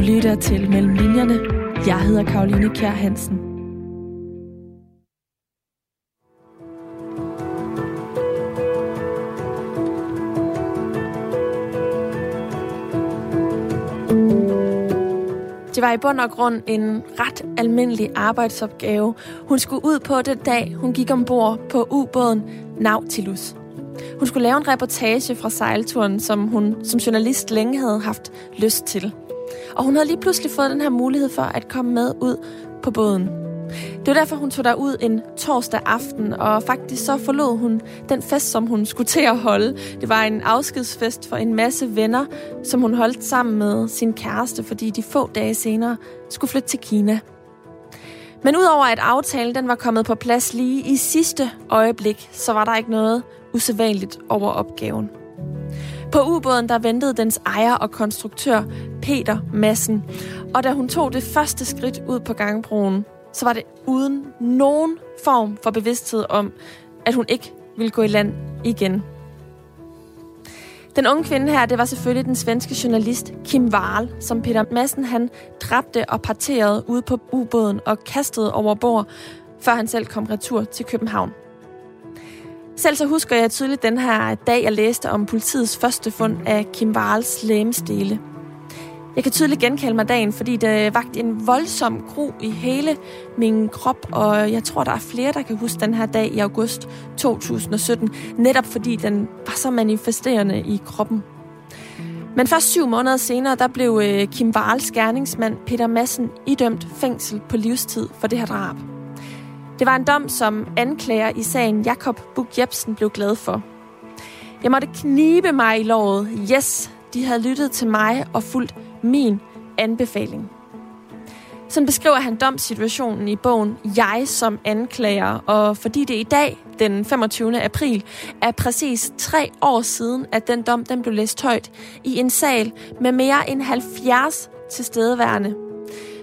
Du lytter til Mellem Linjerne. Jeg hedder Karoline Kjær Hansen. Det var i bund og grund en ret almindelig arbejdsopgave, hun skulle ud på den dag, hun gik ombord på ubåden Nautilus. Hun skulle lave en reportage fra sejlturen, som hun som journalist længe havde haft lyst til. Og hun havde lige pludselig fået den her mulighed for at komme med ud på båden. Det var derfor, hun tog derud en torsdag aften, og faktisk så forlod hun den fest, som hun skulle til at holde. Det var en afskedsfest for en masse venner, som hun holdt sammen med sin kæreste, fordi de få dage senere skulle flytte til Kina. Men udover at aftalen den var kommet på plads lige i sidste øjeblik, så var der ikke noget usædvanligt over opgaven. På ubåden der ventede dens ejer og konstruktør Peter Massen, og da hun tog det første skridt ud på gangbroen, så var det uden nogen form for bevidsthed om, at hun ikke ville gå i land igen. Den unge kvinde her, det var selvfølgelig den svenske journalist Kim Wahl, som Peter Madsen han dræbte og parterede ude på ubåden og kastede over bord, før han selv kom retur til København. Selv så husker jeg tydeligt den her dag, jeg læste om politiets første fund af Kim Varls lægemstele. Jeg kan tydeligt genkalde mig dagen, fordi det vagt en voldsom gro i hele min krop, og jeg tror, der er flere, der kan huske den her dag i august 2017, netop fordi den var så manifesterende i kroppen. Men først syv måneder senere, der blev øh, Kim Varls gerningsmand Peter Madsen idømt fængsel på livstid for det her drab. Det var en dom, som anklager i sagen Jakob Bug Jebsen blev glad for. Jeg måtte knibe mig i låret. Yes, de havde lyttet til mig og fulgt min anbefaling. Sådan beskriver han domssituationen i bogen Jeg som anklager, og fordi det i dag, den 25. april, er præcis tre år siden, at den dom den blev læst højt i en sal med mere end 70 tilstedeværende,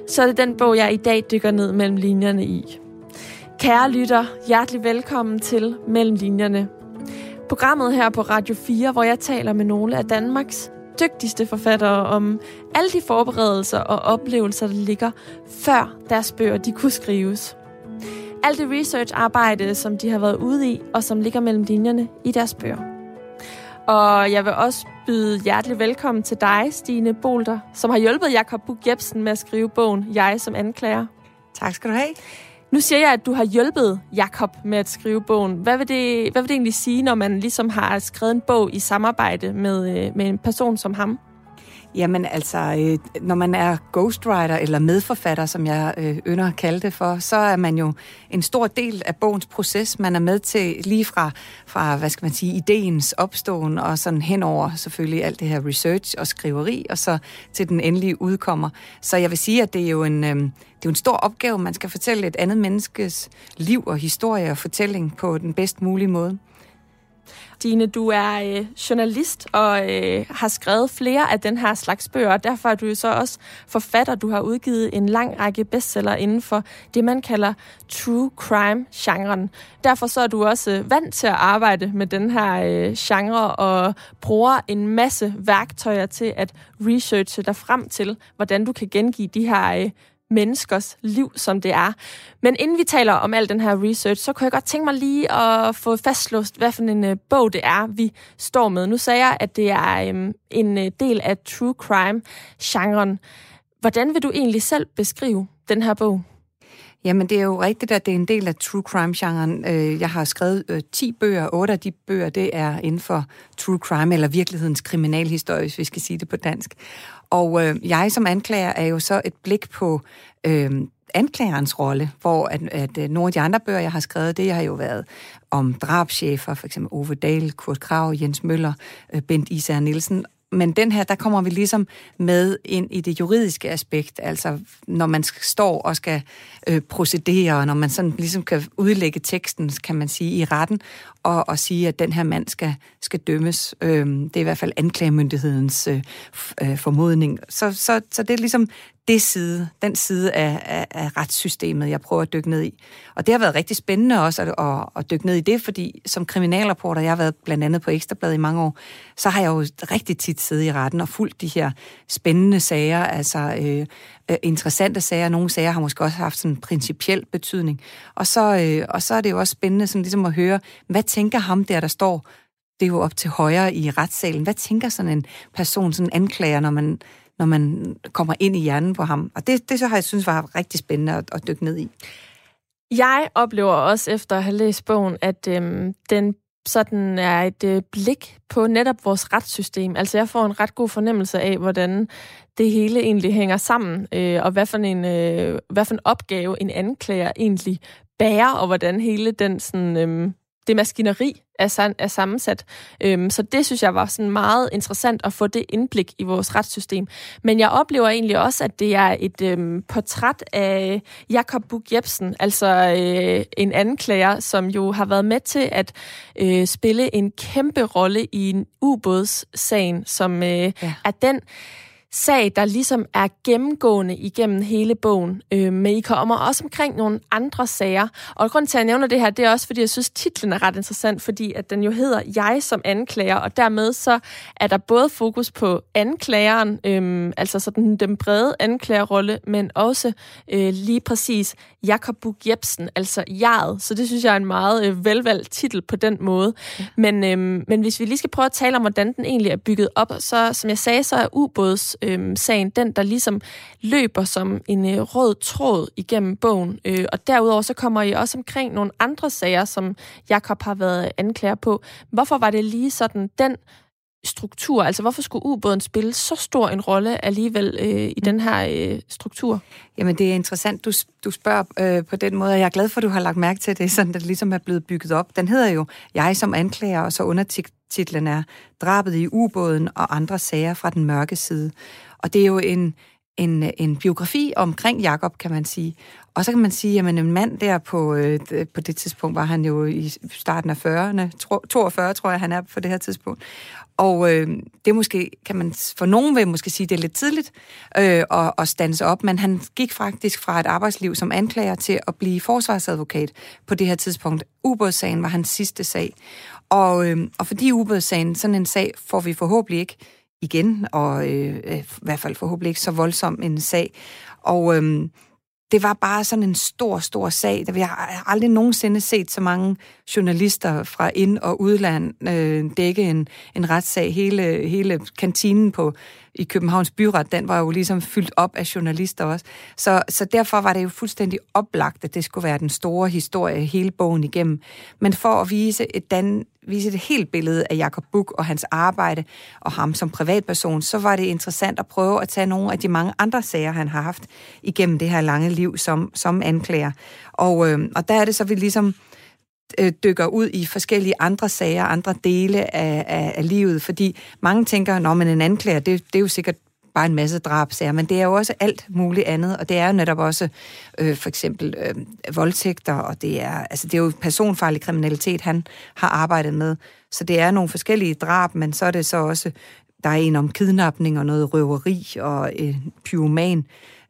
så er det den bog, jeg i dag dykker ned mellem linjerne i. Kære lytter, hjertelig velkommen til Mellem Linjerne. Programmet her på Radio 4, hvor jeg taler med nogle af Danmarks dygtigste forfattere om alle de forberedelser og oplevelser, der ligger før deres bøger de kunne skrives. Alt det research-arbejde, som de har været ude i, og som ligger mellem linjerne i deres bøger. Og jeg vil også byde hjertelig velkommen til dig, Stine Bolter, som har hjulpet Jakob Bug Jebsen med at skrive bogen Jeg som anklager. Tak skal du have. Nu siger jeg, at du har hjulpet Jakob med at skrive bogen. Hvad vil, det, hvad vil det egentlig sige, når man ligesom har skrevet en bog i samarbejde med, øh, med en person som ham? Jamen altså, øh, når man er ghostwriter eller medforfatter, som jeg øh, ynder at kalde det for, så er man jo en stor del af bogens proces. Man er med til lige fra, fra hvad skal man sige, ideens opståen og sådan henover selvfølgelig alt det her research og skriveri, og så til den endelige udkommer. Så jeg vil sige, at det er jo en, øh, det er jo en stor opgave. Man skal fortælle et andet menneskes liv og historie og fortælling på den bedst mulige måde. Dine, du er øh, journalist og øh, har skrevet flere af den her slags bøger, og derfor er du jo så også forfatter. Du har udgivet en lang række bestseller inden for det, man kalder true crime-genren. Derfor så er du også øh, vant til at arbejde med den her øh, genre og bruger en masse værktøjer til at researche dig frem til, hvordan du kan gengive de her øh, menneskers liv, som det er. Men inden vi taler om al den her research, så kunne jeg godt tænke mig lige at få fastlåst, hvad for en øh, bog det er, vi står med. Nu sagde jeg, at det er um, en øh, del af true crime-genren. Hvordan vil du egentlig selv beskrive den her bog? Jamen, det er jo rigtigt, at det er en del af true crime-genren. Øh, jeg har skrevet øh, 10 bøger. 8 af de bøger, det er inden for true crime, eller virkelighedens kriminalhistorie, hvis vi skal sige det på dansk. Og øh, jeg som anklager er jo så et blik på øh, anklagerens rolle, hvor at, at, øh, nogle af de andre bøger, jeg har skrevet, det har jo været om drabschefer, for eksempel Ove Dahl, Kurt Krav, Jens Møller, øh, Bent Især Nielsen, men den her, der kommer vi ligesom med ind i det juridiske aspekt, altså når man står og skal øh, procedere, og når man sådan ligesom kan udlægge teksten, kan man sige, i retten og, at sige, at den her mand skal, skal dømmes. Øhm, det er i hvert fald anklagemyndighedens øh, øh, formodning. Så, så, så det er ligesom det side, den side af, af, af retssystemet, jeg prøver at dykke ned i. Og det har været rigtig spændende også at, at, at dykke ned i det, fordi som kriminalreporter, jeg har været blandt andet på Ekstrabladet i mange år, så har jeg jo rigtig tit siddet i retten og fulgt de her spændende sager, altså øh, øh, interessante sager. Nogle sager har måske også haft sådan en principiel betydning. Og så, øh, og så er det jo også spændende sådan ligesom at høre, hvad tænker ham der, der står det er jo op til højre i retssalen. Hvad tænker sådan en person, sådan en anklager, når man, når man kommer ind i hjernen på ham? Og det, det så har jeg synes var rigtig spændende at, at dykke ned i. Jeg oplever også efter at have læst bogen, at øhm, den sådan er et øh, blik på netop vores retssystem. Altså jeg får en ret god fornemmelse af, hvordan det hele egentlig hænger sammen, øh, og hvad for, en, øh, hvad for en opgave en anklager egentlig bærer, og hvordan hele den sådan, øh, det maskineri er, er sammensat. Øhm, så det synes jeg var sådan meget interessant at få det indblik i vores retssystem. Men jeg oplever egentlig også, at det er et øhm, portræt af Jakob Bug Jebsen, altså øh, en anklager, som jo har været med til at øh, spille en kæmpe rolle i en ubådssagen, som øh, ja. er den sag, der ligesom er gennemgående igennem hele bogen. Øh, men I kommer også omkring nogle andre sager. Og grund til, at jeg nævner det her, det er også, fordi jeg synes, titlen er ret interessant, fordi at den jo hedder Jeg som anklager, og dermed så er der både fokus på anklageren, øh, altså sådan den brede anklagerrolle, men også øh, lige præcis Jakob Bug Jebsen, altså jeget. Så det synes jeg er en meget øh, velvalgt titel på den måde. Ja. Men, øh, men hvis vi lige skal prøve at tale om, hvordan den egentlig er bygget op, så som jeg sagde, så er ubåds øh, sagen, den der ligesom løber som en øh, rød tråd igennem bogen. Øh, og derudover så kommer I også omkring nogle andre sager, som Jakob har været anklager på. Hvorfor var det lige sådan den struktur? Altså hvorfor skulle ubåden spille så stor en rolle alligevel øh, i den her øh, struktur? Jamen det er interessant, du, du spørger øh, på den måde, og jeg er glad for, at du har lagt mærke til det, sådan det ligesom er blevet bygget op. Den hedder jo Jeg som anklager, og så undertitlen er Drabet i ubåden og andre sager fra den mørke side. Og det er jo en, en, en biografi omkring Jakob, kan man sige. Og så kan man sige, at en mand der på, øh, på det tidspunkt var han jo i starten af 40'erne, 42 tror jeg, han er på det her tidspunkt. Og øh, det måske, kan man, for nogen vil måske sige, det er lidt tidligt øh, at, at stands op, men han gik faktisk fra et arbejdsliv som anklager til at blive forsvarsadvokat på det her tidspunkt. Ubådssagen var hans sidste sag. Og, øh, og fordi ubådssagen, sådan en sag, får vi forhåbentlig ikke igen, og øh, øh, i hvert fald forhåbentlig ikke så voldsom en sag. Og øh, det var bare sådan en stor, stor sag. Jeg har aldrig nogensinde set så mange journalister fra ind- og udland øh, dække en, en retssag. Hele, hele kantinen på, i Københavns Byret, den var jo ligesom fyldt op af journalister også. Så, så derfor var det jo fuldstændig oplagt, at det skulle være den store historie hele bogen igennem. Men for at vise et, dan, vise et helt billede af Jakob Buk og hans arbejde og ham som privatperson, så var det interessant at prøve at tage nogle af de mange andre sager, han har haft igennem det her lange liv som, som anklager. Og, øh, og der er det så, vi ligesom øh, Øh, dykker ud i forskellige andre sager, andre dele af, af, af livet, fordi mange tænker, når man en anklager, det, det er jo sikkert bare en masse drabsager, men det er jo også alt muligt andet, og det er jo netop også øh, for eksempel øh, voldtægter, og det er, altså, det er jo personfarlig kriminalitet, han har arbejdet med. Så det er nogle forskellige drab, men så er det så også, der er en om kidnapning og noget røveri og øh, pyroman.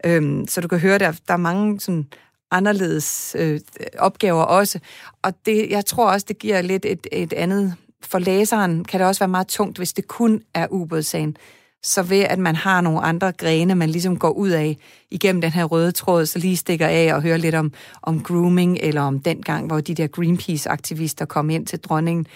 Øhm, så du kan høre, der, der er mange sådan anderledes øh, opgaver også. Og det, jeg tror også, det giver lidt et, et andet... For læseren kan det også være meget tungt, hvis det kun er ubådssagen. Så ved at man har nogle andre grene, man ligesom går ud af igennem den her røde tråd, så lige stikker af og hører lidt om, om grooming, eller om den gang, hvor de der Greenpeace-aktivister kom ind til dronningen,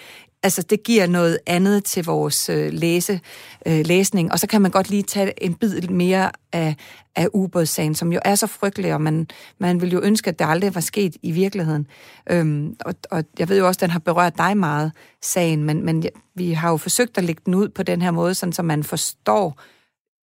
altså det giver noget andet til vores øh, læse, øh, læsning, og så kan man godt lige tage en bid mere af, af ubådssagen, som jo er så frygtelig, og man, man vil jo ønske, at det aldrig var sket i virkeligheden. Øhm, og, og jeg ved jo også, at den har berørt dig meget, sagen, men, men vi har jo forsøgt at lægge den ud på den her måde, sådan så man forstår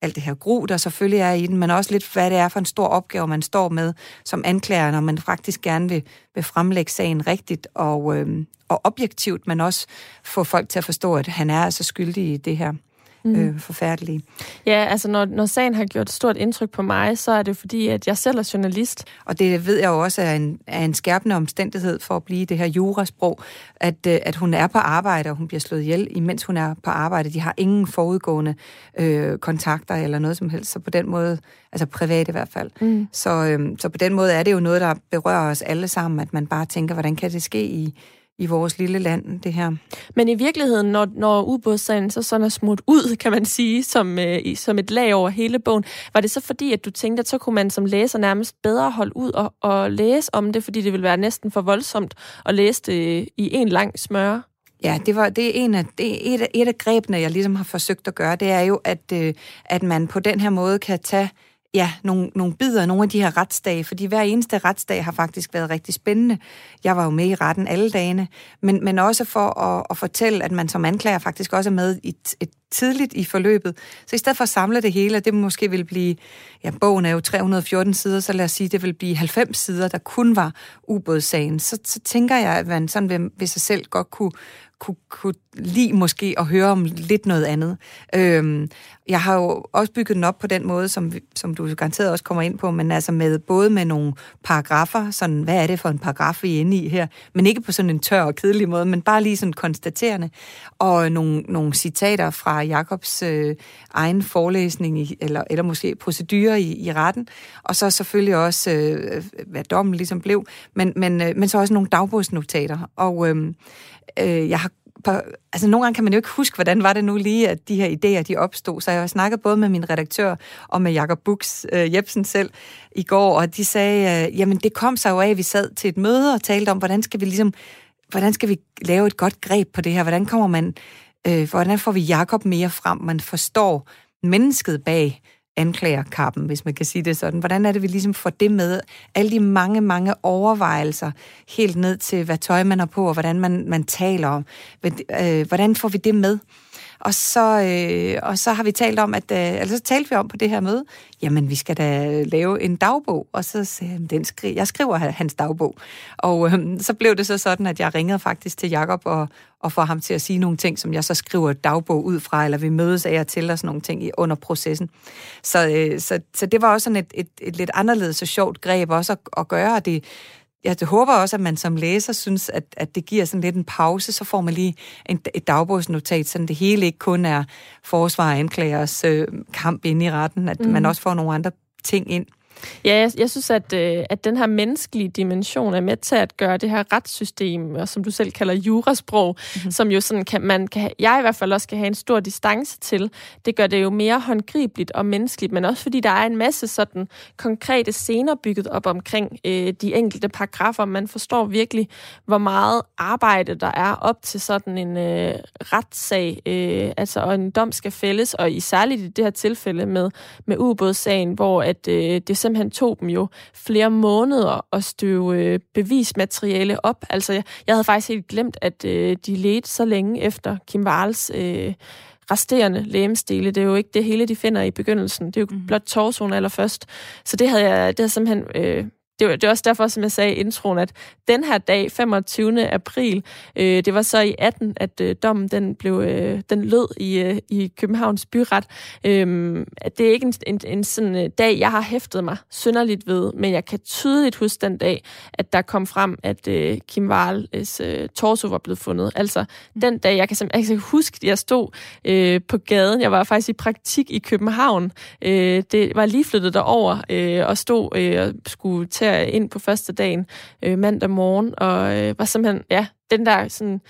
alt det her gru, der selvfølgelig er i den, men også lidt, hvad det er for en stor opgave, man står med som anklager, når man faktisk gerne vil, vil fremlægge sagen rigtigt og, øh, og objektivt, men også få folk til at forstå, at han er altså skyldig i det her mm. øh, forfærdelige. Ja, altså når, når sagen har gjort stort indtryk på mig, så er det fordi, at jeg selv er journalist. Og det ved jeg jo også er en, er en skærpende omstændighed for at blive det her jurasprog, at, øh, at hun er på arbejde, og hun bliver slået ihjel, imens hun er på arbejde. De har ingen forudgående øh, kontakter eller noget som helst, så på den måde, altså privat i hvert fald. Mm. Så, øh, så på den måde er det jo noget, der berører os alle sammen, at man bare tænker, hvordan kan det ske i i vores lille land, det her. Men i virkeligheden, når, når ubådssagen så sådan er smut ud, kan man sige, som, øh, som et lag over hele bogen, var det så fordi, at du tænkte, at så kunne man som læser nærmest bedre holde ud og, og læse om det, fordi det ville være næsten for voldsomt at læse det i en lang smøre? Ja, det, var, det er en af, det er et, af, et af grebene, jeg ligesom har forsøgt at gøre, det er jo, at, øh, at man på den her måde kan tage ja, nogle, nogle bidder af nogle af de her retsdage, fordi hver eneste retsdag har faktisk været rigtig spændende. Jeg var jo med i retten alle dagene, men, men også for at, at fortælle, at man som anklager faktisk også er med i et, et tidligt i forløbet. Så i stedet for at samle det hele, det måske vil blive, ja, bogen er jo 314 sider, så lad os sige, det vil blive 90 sider, der kun var ubådssagen, så, så tænker jeg, at man sådan ved, ved sig selv godt kunne, kunne, kunne lide måske at høre om lidt noget andet. Øhm, jeg har jo også bygget den op på den måde, som, som du garanteret også kommer ind på, men altså med både med nogle paragrafer, sådan hvad er det for en paragraf, vi er inde i her, men ikke på sådan en tør og kedelig måde, men bare lige sådan konstaterende, og nogle, nogle citater fra Jakobs øh, egen forelæsning, i, eller, eller måske procedure i, i retten, og så selvfølgelig også, øh, hvad dommen ligesom blev, men, men, øh, men så også nogle dagbogsnotater, og øh, øh, jeg har på, altså nogle gange kan man jo ikke huske, hvordan var det nu lige, at de her idéer, de opstod. Så jeg har snakket både med min redaktør og med Jakob Bux øh, Jebsen selv i går, og de sagde, øh, jamen det kom sig jo af, at vi sad til et møde og talte om, hvordan skal vi ligesom, hvordan skal vi lave et godt greb på det her? Hvordan kommer man, øh, hvordan får vi Jakob mere frem? Man forstår mennesket bag anklagerkappen, hvis man kan sige det sådan. Hvordan er det, vi ligesom får det med? Alle de mange, mange overvejelser, helt ned til, hvad tøj man har på, og hvordan man, man taler om. Øh, hvordan får vi det med? Og så, øh, og så har vi talt om, at, øh, altså så talte vi om på det her møde, jamen vi skal da lave en dagbog, og så sagde jeg, den skri- jeg skriver hans dagbog. Og øh, så blev det så sådan, at jeg ringede faktisk til Jakob og, og får ham til at sige nogle ting, som jeg så skriver dagbog ud fra, eller vi mødes af og til og sådan nogle ting under processen. Så, øh, så, så det var også sådan et, et, et lidt anderledes og sjovt greb også at, at gøre, og det, jeg håber også, at man som læser synes, at, at det giver sådan lidt en pause, så får man lige en, et dagbogsnotat, så det hele ikke kun er forsvar og anklagers øh, kamp inde i retten, at mm. man også får nogle andre ting ind. Ja, jeg, jeg synes, at, øh, at den her menneskelige dimension er med til at gøre det her retssystem, og som du selv kalder jurasprog, mm-hmm. som jo sådan kan, man kan, jeg i hvert fald også kan have en stor distance til. Det gør det jo mere håndgribeligt og menneskeligt, men også fordi der er en masse sådan konkrete scener bygget op omkring øh, de enkelte paragrafer. Man forstår virkelig, hvor meget arbejde der er op til sådan en øh, retssag, øh, altså og en dom skal fældes, og i særligt i det her tilfælde med, med ubådssagen, hvor at, øh, det simpelthen tog dem jo flere måneder at støve øh, bevismateriale op. Altså, jeg, jeg havde faktisk helt glemt, at øh, de ledte så længe efter Kim Wahls øh, resterende lægemstile. Det er jo ikke det hele, de finder i begyndelsen. Det er jo mm. blot torsoen allerførst. Så det havde jeg det havde simpelthen øh, det, det er også derfor, som jeg sagde i introen, at den her dag, 25. april, øh, det var så i 18, at øh, dommen den blev, øh, den lød i, øh, i Københavns byret. Øh, det er ikke en, en, en sådan øh, dag, jeg har hæftet mig synderligt ved, men jeg kan tydeligt huske den dag, at der kom frem, at øh, Kim Wahls øh, torso var blevet fundet. Altså den dag, jeg kan, jeg kan huske, at jeg stod øh, på gaden. Jeg var faktisk i praktik i København. Øh, det var lige flyttet derover øh, og stod øh, og skulle til der ind på første dagen øh, mandag morgen, og øh, var simpelthen, ja, den der sådan,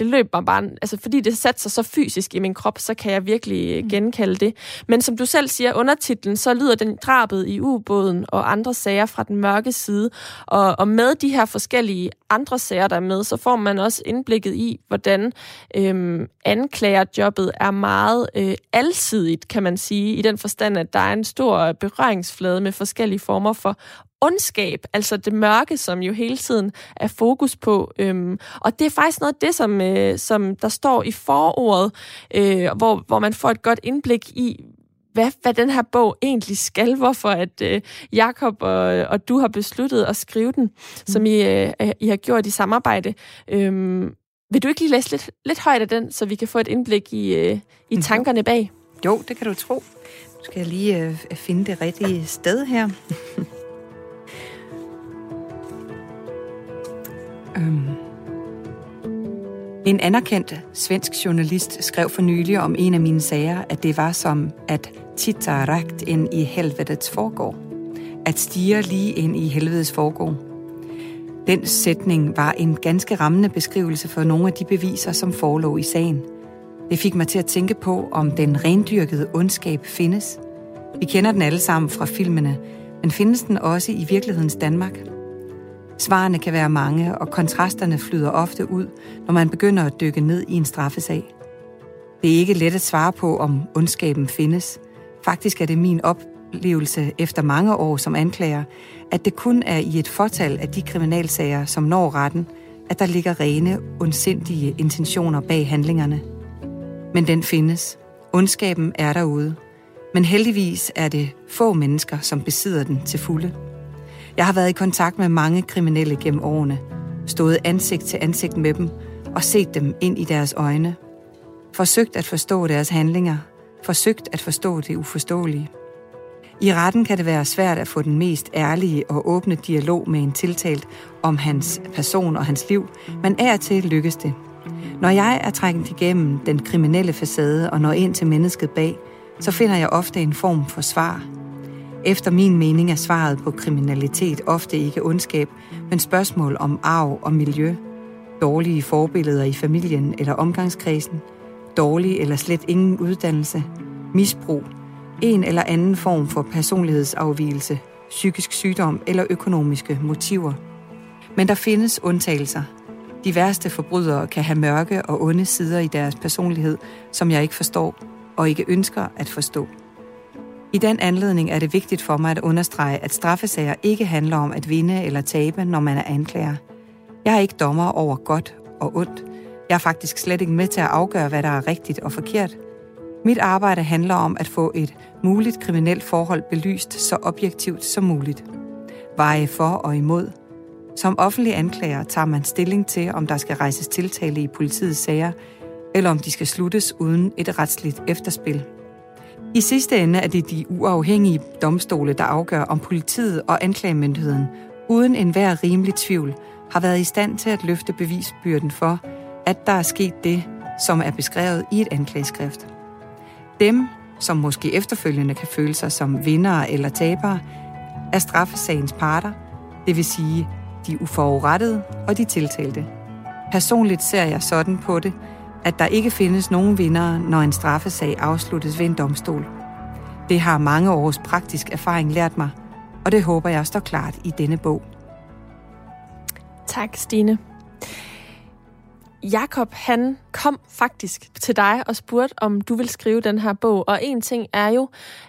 det løb mig bare, altså fordi det satte sig så fysisk i min krop, så kan jeg virkelig øh, mm. genkalde det. Men som du selv siger, undertitlen, så lyder den drabet i ubåden og andre sager fra den mørke side. Og, og med de her forskellige andre sager, der er med, så får man også indblikket i, hvordan øhm, anklagerjobbet er meget øh, alsidigt, kan man sige, i den forstand, at der er en stor berøringsflade med forskellige former for ondskab, altså det mørke, som jo hele tiden er fokus på. Øhm, og det er faktisk noget af det, som, øh, som der står i forordet, øh, hvor, hvor man får et godt indblik i, hvad, hvad den her bog egentlig skal, hvorfor at øh, Jakob og, og du har besluttet at skrive den, mm. som I, øh, I har gjort i samarbejde. Øhm, Vil du ikke lige læse lidt, lidt højt af den, så vi kan få et indblik i, øh, i mhm. tankerne bag? Jo, det kan du tro. Nu skal jeg lige øh, finde det rigtige sted her. øhm. En anerkendt svensk journalist skrev for nylig om en af mine sager, at det var som at titta rakt ind i helvedets forgård. At stige lige ind i helvedes forgård. Den sætning var en ganske rammende beskrivelse for nogle af de beviser, som forelå i sagen. Det fik mig til at tænke på, om den rendyrkede ondskab findes. Vi kender den alle sammen fra filmene, men findes den også i virkelighedens Danmark? Svarene kan være mange, og kontrasterne flyder ofte ud, når man begynder at dykke ned i en straffesag. Det er ikke let at svare på, om ondskaben findes. Faktisk er det min oplevelse efter mange år som anklager, at det kun er i et fortal af de kriminalsager, som når retten, at der ligger rene, ondsindige intentioner bag handlingerne. Men den findes. Ondskaben er derude. Men heldigvis er det få mennesker, som besidder den til fulde. Jeg har været i kontakt med mange kriminelle gennem årene, stået ansigt til ansigt med dem og set dem ind i deres øjne. Forsøgt at forstå deres handlinger, forsøgt at forstå det uforståelige. I retten kan det være svært at få den mest ærlige og åbne dialog med en tiltalt om hans person og hans liv, men er til lykkes det. Når jeg er trængt igennem den kriminelle facade og når ind til mennesket bag, så finder jeg ofte en form for svar. Efter min mening er svaret på kriminalitet ofte ikke ondskab, men spørgsmål om arv og miljø, dårlige forbilleder i familien eller omgangskredsen, dårlig eller slet ingen uddannelse, misbrug, en eller anden form for personlighedsafvielse, psykisk sygdom eller økonomiske motiver. Men der findes undtagelser. De værste forbrydere kan have mørke og onde sider i deres personlighed, som jeg ikke forstår og ikke ønsker at forstå. I den anledning er det vigtigt for mig at understrege, at straffesager ikke handler om at vinde eller tabe, når man er anklager. Jeg er ikke dommer over godt og ondt. Jeg er faktisk slet ikke med til at afgøre, hvad der er rigtigt og forkert. Mit arbejde handler om at få et muligt kriminelt forhold belyst så objektivt som muligt. Veje for og imod. Som offentlig anklager tager man stilling til, om der skal rejses tiltale i politiets sager, eller om de skal sluttes uden et retsligt efterspil. I sidste ende er det de uafhængige domstole, der afgør, om politiet og anklagemyndigheden uden enhver rimelig tvivl har været i stand til at løfte bevisbyrden for, at der er sket det, som er beskrevet i et anklageskrift. Dem, som måske efterfølgende kan føle sig som vindere eller tabere, er straffesagens parter, det vil sige de uforurettede og de tiltalte. Personligt ser jeg sådan på det, at der ikke findes nogen vinder, når en straffesag afsluttes ved en domstol. Det har mange års praktisk erfaring lært mig, og det håber jeg står klart i denne bog. Tak, Stine. Jakob, han kom faktisk til dig og spurgte, om du vil skrive den her bog. Og en ting er jo,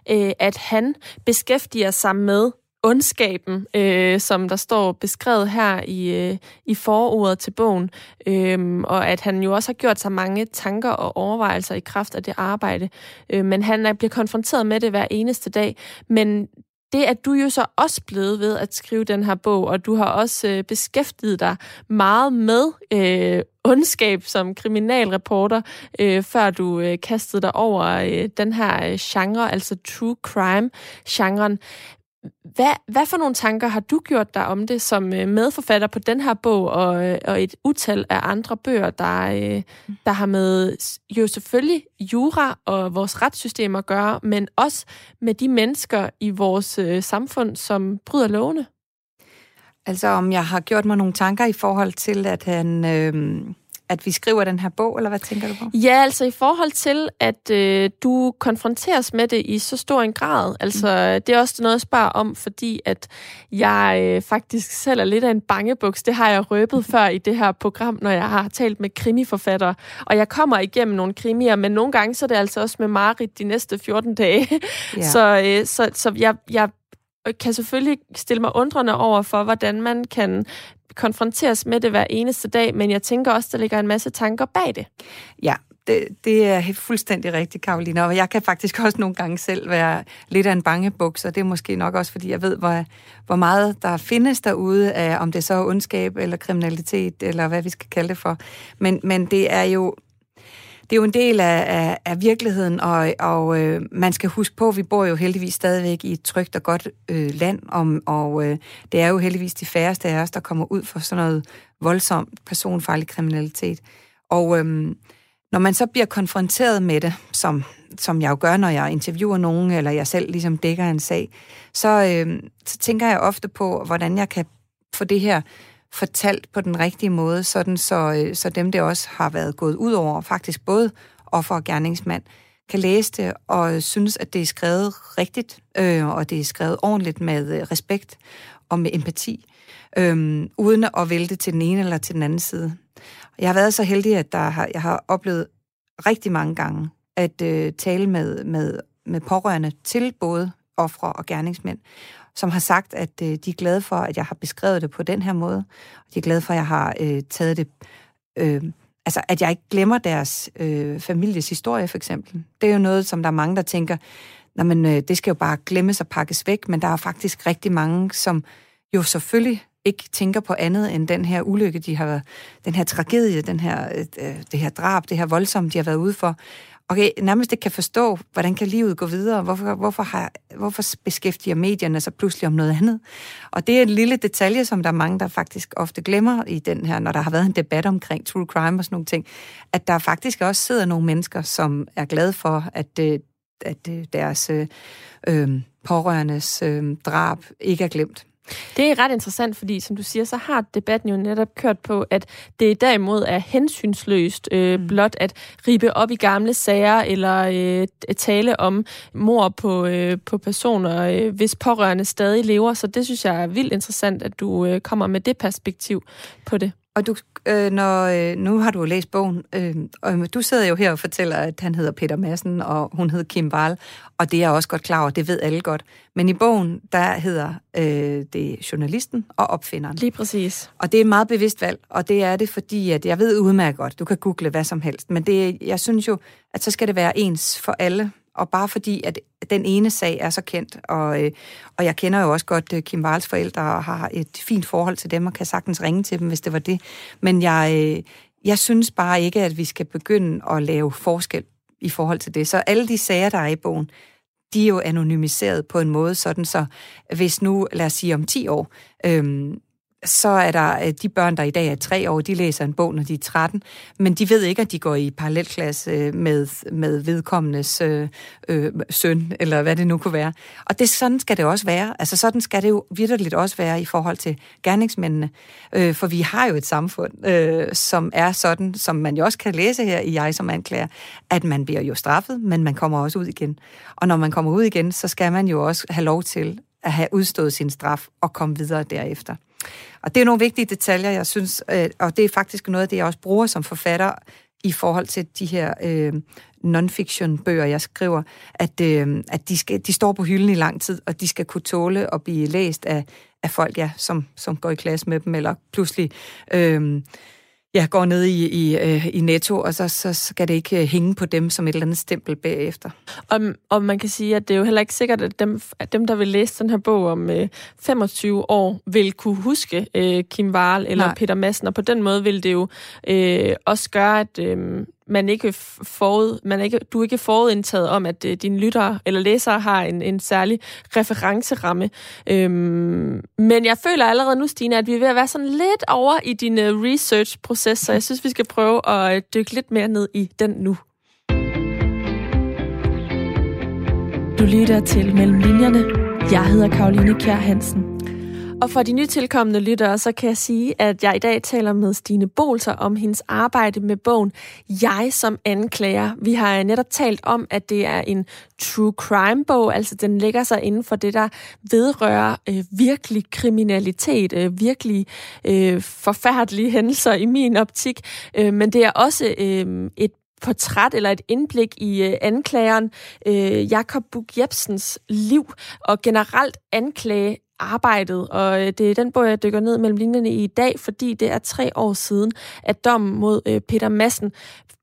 øh, at han beskæftiger sig med ondskaben, øh, som der står beskrevet her i, øh, i forordet til bogen, øh, og at han jo også har gjort sig mange tanker og overvejelser i kraft af det arbejde. Øh, men han er bliver konfronteret med det hver eneste dag. Men det er du jo så også blevet ved at skrive den her bog, og du har også øh, beskæftiget dig meget med øh, ondskab som kriminalreporter, øh, før du øh, kastede dig over øh, den her øh, genre, altså true crime-genren. Hvad, hvad for nogle tanker har du gjort dig om det som øh, medforfatter på den her bog og, øh, og et utal af andre bøger, der, øh, der har med jo selvfølgelig jura og vores retssystem at gøre, men også med de mennesker i vores samfund, som bryder lovene? Altså om jeg har gjort mig nogle tanker i forhold til, at han... Øh at vi skriver den her bog, eller hvad tænker du på? Ja, altså i forhold til, at øh, du konfronteres med det i så stor en grad. Altså, mm. det er også noget, jeg spørger om, fordi at jeg øh, faktisk selv er lidt af en bangebuks. Det har jeg røbet før i det her program, når jeg har talt med krimiforfattere. Og jeg kommer igennem nogle krimier, men nogle gange så er det altså også med Marit de næste 14 dage. Ja. så, øh, så, så jeg, jeg kan selvfølgelig stille mig undrende over for, hvordan man kan konfronteres med det hver eneste dag, men jeg tænker også, der ligger en masse tanker bag det. Ja, det, det er fuldstændig rigtigt, Karoline. Og jeg kan faktisk også nogle gange selv være lidt af en bangebuks, og det er måske nok også, fordi jeg ved, hvor, hvor meget der findes derude, af, om det så er ondskab eller kriminalitet, eller hvad vi skal kalde det for. Men, men det er jo det er jo en del af, af, af virkeligheden, og, og øh, man skal huske på, at vi bor jo heldigvis stadigvæk i et trygt og godt øh, land, og, og øh, det er jo heldigvis de færreste af os, der kommer ud for sådan noget voldsom personfarlig kriminalitet. Og øh, når man så bliver konfronteret med det, som, som jeg jo gør, når jeg interviewer nogen, eller jeg selv ligesom dækker en sag, så, øh, så tænker jeg ofte på, hvordan jeg kan få det her fortalt på den rigtige måde, sådan så, øh, så dem, det også har været gået ud over, faktisk både offer og gerningsmand, kan læse det og synes, at det er skrevet rigtigt, øh, og det er skrevet ordentligt med øh, respekt og med empati, øh, uden at vælte til den ene eller til den anden side. Jeg har været så heldig, at der har, jeg har oplevet rigtig mange gange at øh, tale med, med, med pårørende til både ofre og gerningsmænd, som har sagt, at øh, de er glade for, at jeg har beskrevet det på den her måde. De er glade for, at jeg har øh, taget det... Øh, altså, at jeg ikke glemmer deres øh, families historie, for eksempel. Det er jo noget, som der er mange, der tænker, men øh, det skal jo bare glemmes og pakkes væk, men der er faktisk rigtig mange, som jo selvfølgelig ikke tænker på andet end den her ulykke, de har været, den her tragedie, den her, øh, øh det her drab, det her voldsomme, de har været ude for, okay, nærmest ikke kan forstå, hvordan kan livet gå videre, hvorfor, hvorfor, har, hvorfor beskæftiger medierne sig pludselig om noget andet. Og det er en lille detalje, som der er mange, der faktisk ofte glemmer i den her, når der har været en debat omkring true crime og sådan nogle ting, at der faktisk også sidder nogle mennesker, som er glade for, at, øh, at øh, deres øh, øhm, pårørendes øh, drab ikke er glemt. Det er ret interessant, fordi som du siger, så har debatten jo netop kørt på, at det derimod er hensynsløst øh, mm. blot at ribe op i gamle sager eller øh, tale om mor på, øh, på personer, øh, hvis pårørende stadig lever. Så det synes jeg er vildt interessant, at du øh, kommer med det perspektiv på det. Og du, øh, når, øh, nu har du læst bogen, øh, og du sidder jo her og fortæller, at han hedder Peter Madsen, og hun hedder Kim Wahl, og det er jeg også godt klar over, det ved alle godt. Men i bogen, der hedder øh, det journalisten og opfinderen. Lige præcis. Og det er et meget bevidst valg, og det er det, fordi at jeg ved udmærket godt, du kan google hvad som helst, men det, jeg synes jo, at så skal det være ens for alle, og bare fordi, at den ene sag er så kendt, og, øh, og jeg kender jo også godt øh, Kim Wals forældre, og har et fint forhold til dem, og kan sagtens ringe til dem, hvis det var det. Men jeg, øh, jeg synes bare ikke, at vi skal begynde at lave forskel i forhold til det. Så alle de sager, der er i bogen, de er jo anonymiseret på en måde, sådan så hvis nu, lad os sige om 10 år, øhm, så er der øh, de børn, der i dag er tre år, de læser en bog, når de er 13, men de ved ikke, at de går i parallelklasse øh, med, med vedkommendes øh, øh, søn, eller hvad det nu kunne være. Og det, sådan skal det også være. Altså sådan skal det jo vidderligt også være i forhold til gerningsmændene. Øh, for vi har jo et samfund, øh, som er sådan, som man jo også kan læse her i Jeg som anklager, at man bliver jo straffet, men man kommer også ud igen. Og når man kommer ud igen, så skal man jo også have lov til at have udstået sin straf og komme videre derefter. Og det er nogle vigtige detaljer, jeg synes, øh, og det er faktisk noget af det, jeg også bruger som forfatter i forhold til de her øh, non-fiction-bøger, jeg skriver, at, øh, at de, skal, de står på hylden i lang tid, og de skal kunne tåle at blive læst af, af folk, ja, som, som går i klasse med dem, eller pludselig... Øh, jeg går ned i, i, øh, i Netto, og så, så skal det ikke øh, hænge på dem som et eller andet stempel bagefter. Og, og man kan sige, at det er jo heller ikke sikkert, at dem, at dem der vil læse den her bog om øh, 25 år, vil kunne huske øh, Kim Wahl eller Nej. Peter Madsen, og på den måde vil det jo øh, også gøre, at... Øh, man ikke forud, man ikke, du er ikke forudindtaget om, at øh, dine lyttere eller læsere har en, en særlig referenceramme. Øhm, men jeg føler allerede nu, Stine, at vi er ved at være sådan lidt over i din øh, research-proces, så jeg synes, vi skal prøve at øh, dykke lidt mere ned i den nu. Du lytter til Mellem Linjerne. Jeg hedder Karoline Kjær Hansen. Og for de nytilkommende lyttere, så kan jeg sige, at jeg i dag taler med Stine Bolser om hendes arbejde med bogen Jeg som anklager. Vi har netop talt om, at det er en true crime bog, altså den lægger sig inden for det, der vedrører øh, virkelig kriminalitet, øh, virkelig øh, forfærdelige hændelser i min optik. Øh, men det er også øh, et portræt eller et indblik i øh, anklageren øh, Jakob Bug Jebsens liv og generelt anklage arbejdet, og øh, det er den bog, jeg dykker ned mellem linjerne i i dag, fordi det er tre år siden, at dommen mod øh, Peter Madsen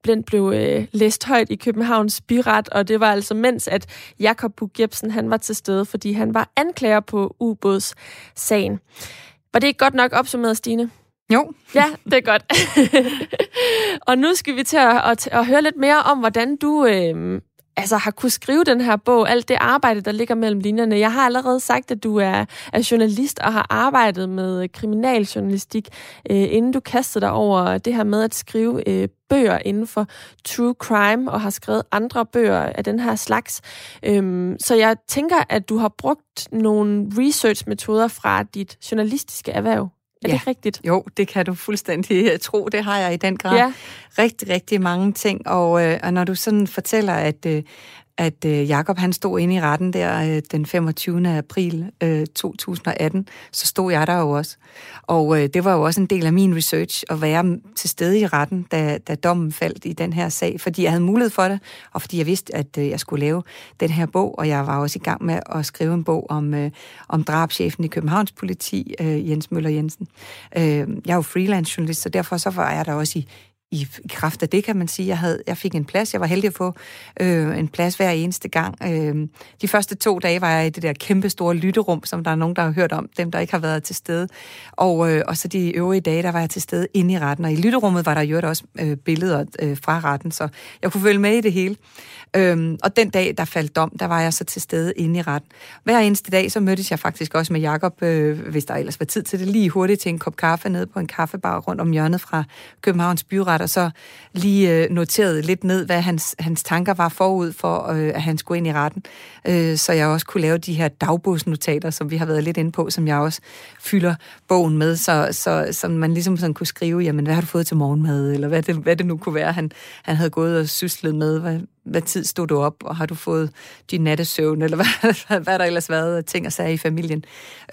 Blindt blev øh, læst højt i Københavns byret, og det var altså mens, at Jakob Bug Jebsen han var til stede, fordi han var anklager på ubådssagen. Var det ikke godt nok opsummeret, Stine? Jo. Ja, det er godt. og nu skal vi til at, at, at høre lidt mere om, hvordan du øh, altså, har kunne skrive den her bog, alt det arbejde, der ligger mellem linjerne. Jeg har allerede sagt, at du er, er journalist og har arbejdet med kriminaljournalistik, øh, inden du kastede dig over det her med at skrive øh, bøger inden for true crime, og har skrevet andre bøger af den her slags. Øhm, så jeg tænker, at du har brugt nogle research-metoder fra dit journalistiske erhverv. Er ja. det rigtigt? Jo, det kan du fuldstændig øh, tro. Det har jeg i den grad. Ja. Rigtig, rigtig mange ting. Og, øh, og når du sådan fortæller, at, øh, at øh, Jakob han stod inde i retten der øh, den 25. april øh, 2018, så stod jeg der jo også. Og øh, det var jo også en del af min research at være til stede i retten, da, da dommen faldt i den her sag, fordi jeg havde mulighed for det, og fordi jeg vidste, at øh, jeg skulle lave den her bog, og jeg var også i gang med at skrive en bog om, øh, om drabschefen i Københavns politi, øh, Jens Møller Jensen. Øh, jeg er jo freelance journalist, så derfor så var jeg der også i, i kraft af det, kan man sige. Jeg, havde, jeg fik en plads. Jeg var heldig at få øh, en plads hver eneste gang. Øh, de første to dage var jeg i det der kæmpe store lytterum, som der er nogen, der har hørt om, dem der ikke har været til stede. Og, øh, og så de øvrige dage, der var jeg til stede inde i retten. Og i lytterummet var der jo også øh, billeder øh, fra retten, så jeg kunne følge med i det hele. Øh, og den dag, der faldt dom, der var jeg så til stede inde i retten. Hver eneste dag, så mødtes jeg faktisk også med Jakob, øh, hvis der ellers var tid til det, lige hurtigt til en kop kaffe nede på en kaffebar rundt om hjørnet fra Københavns Byret, og så lige øh, noteret lidt ned, hvad hans, hans tanker var forud for, øh, at han skulle ind i retten. Øh, så jeg også kunne lave de her dagbogsnotater, som vi har været lidt inde på, som jeg også fylder bogen med, så, så, så man ligesom sådan kunne skrive, jamen, hvad har du fået til morgenmad, eller hvad det, hvad det nu kunne være, han, han havde gået og syslet med, hvad, hvad tid stod du op, og har du fået din nattesøvn, eller hvad, hvad der ellers været ting og sager i familien.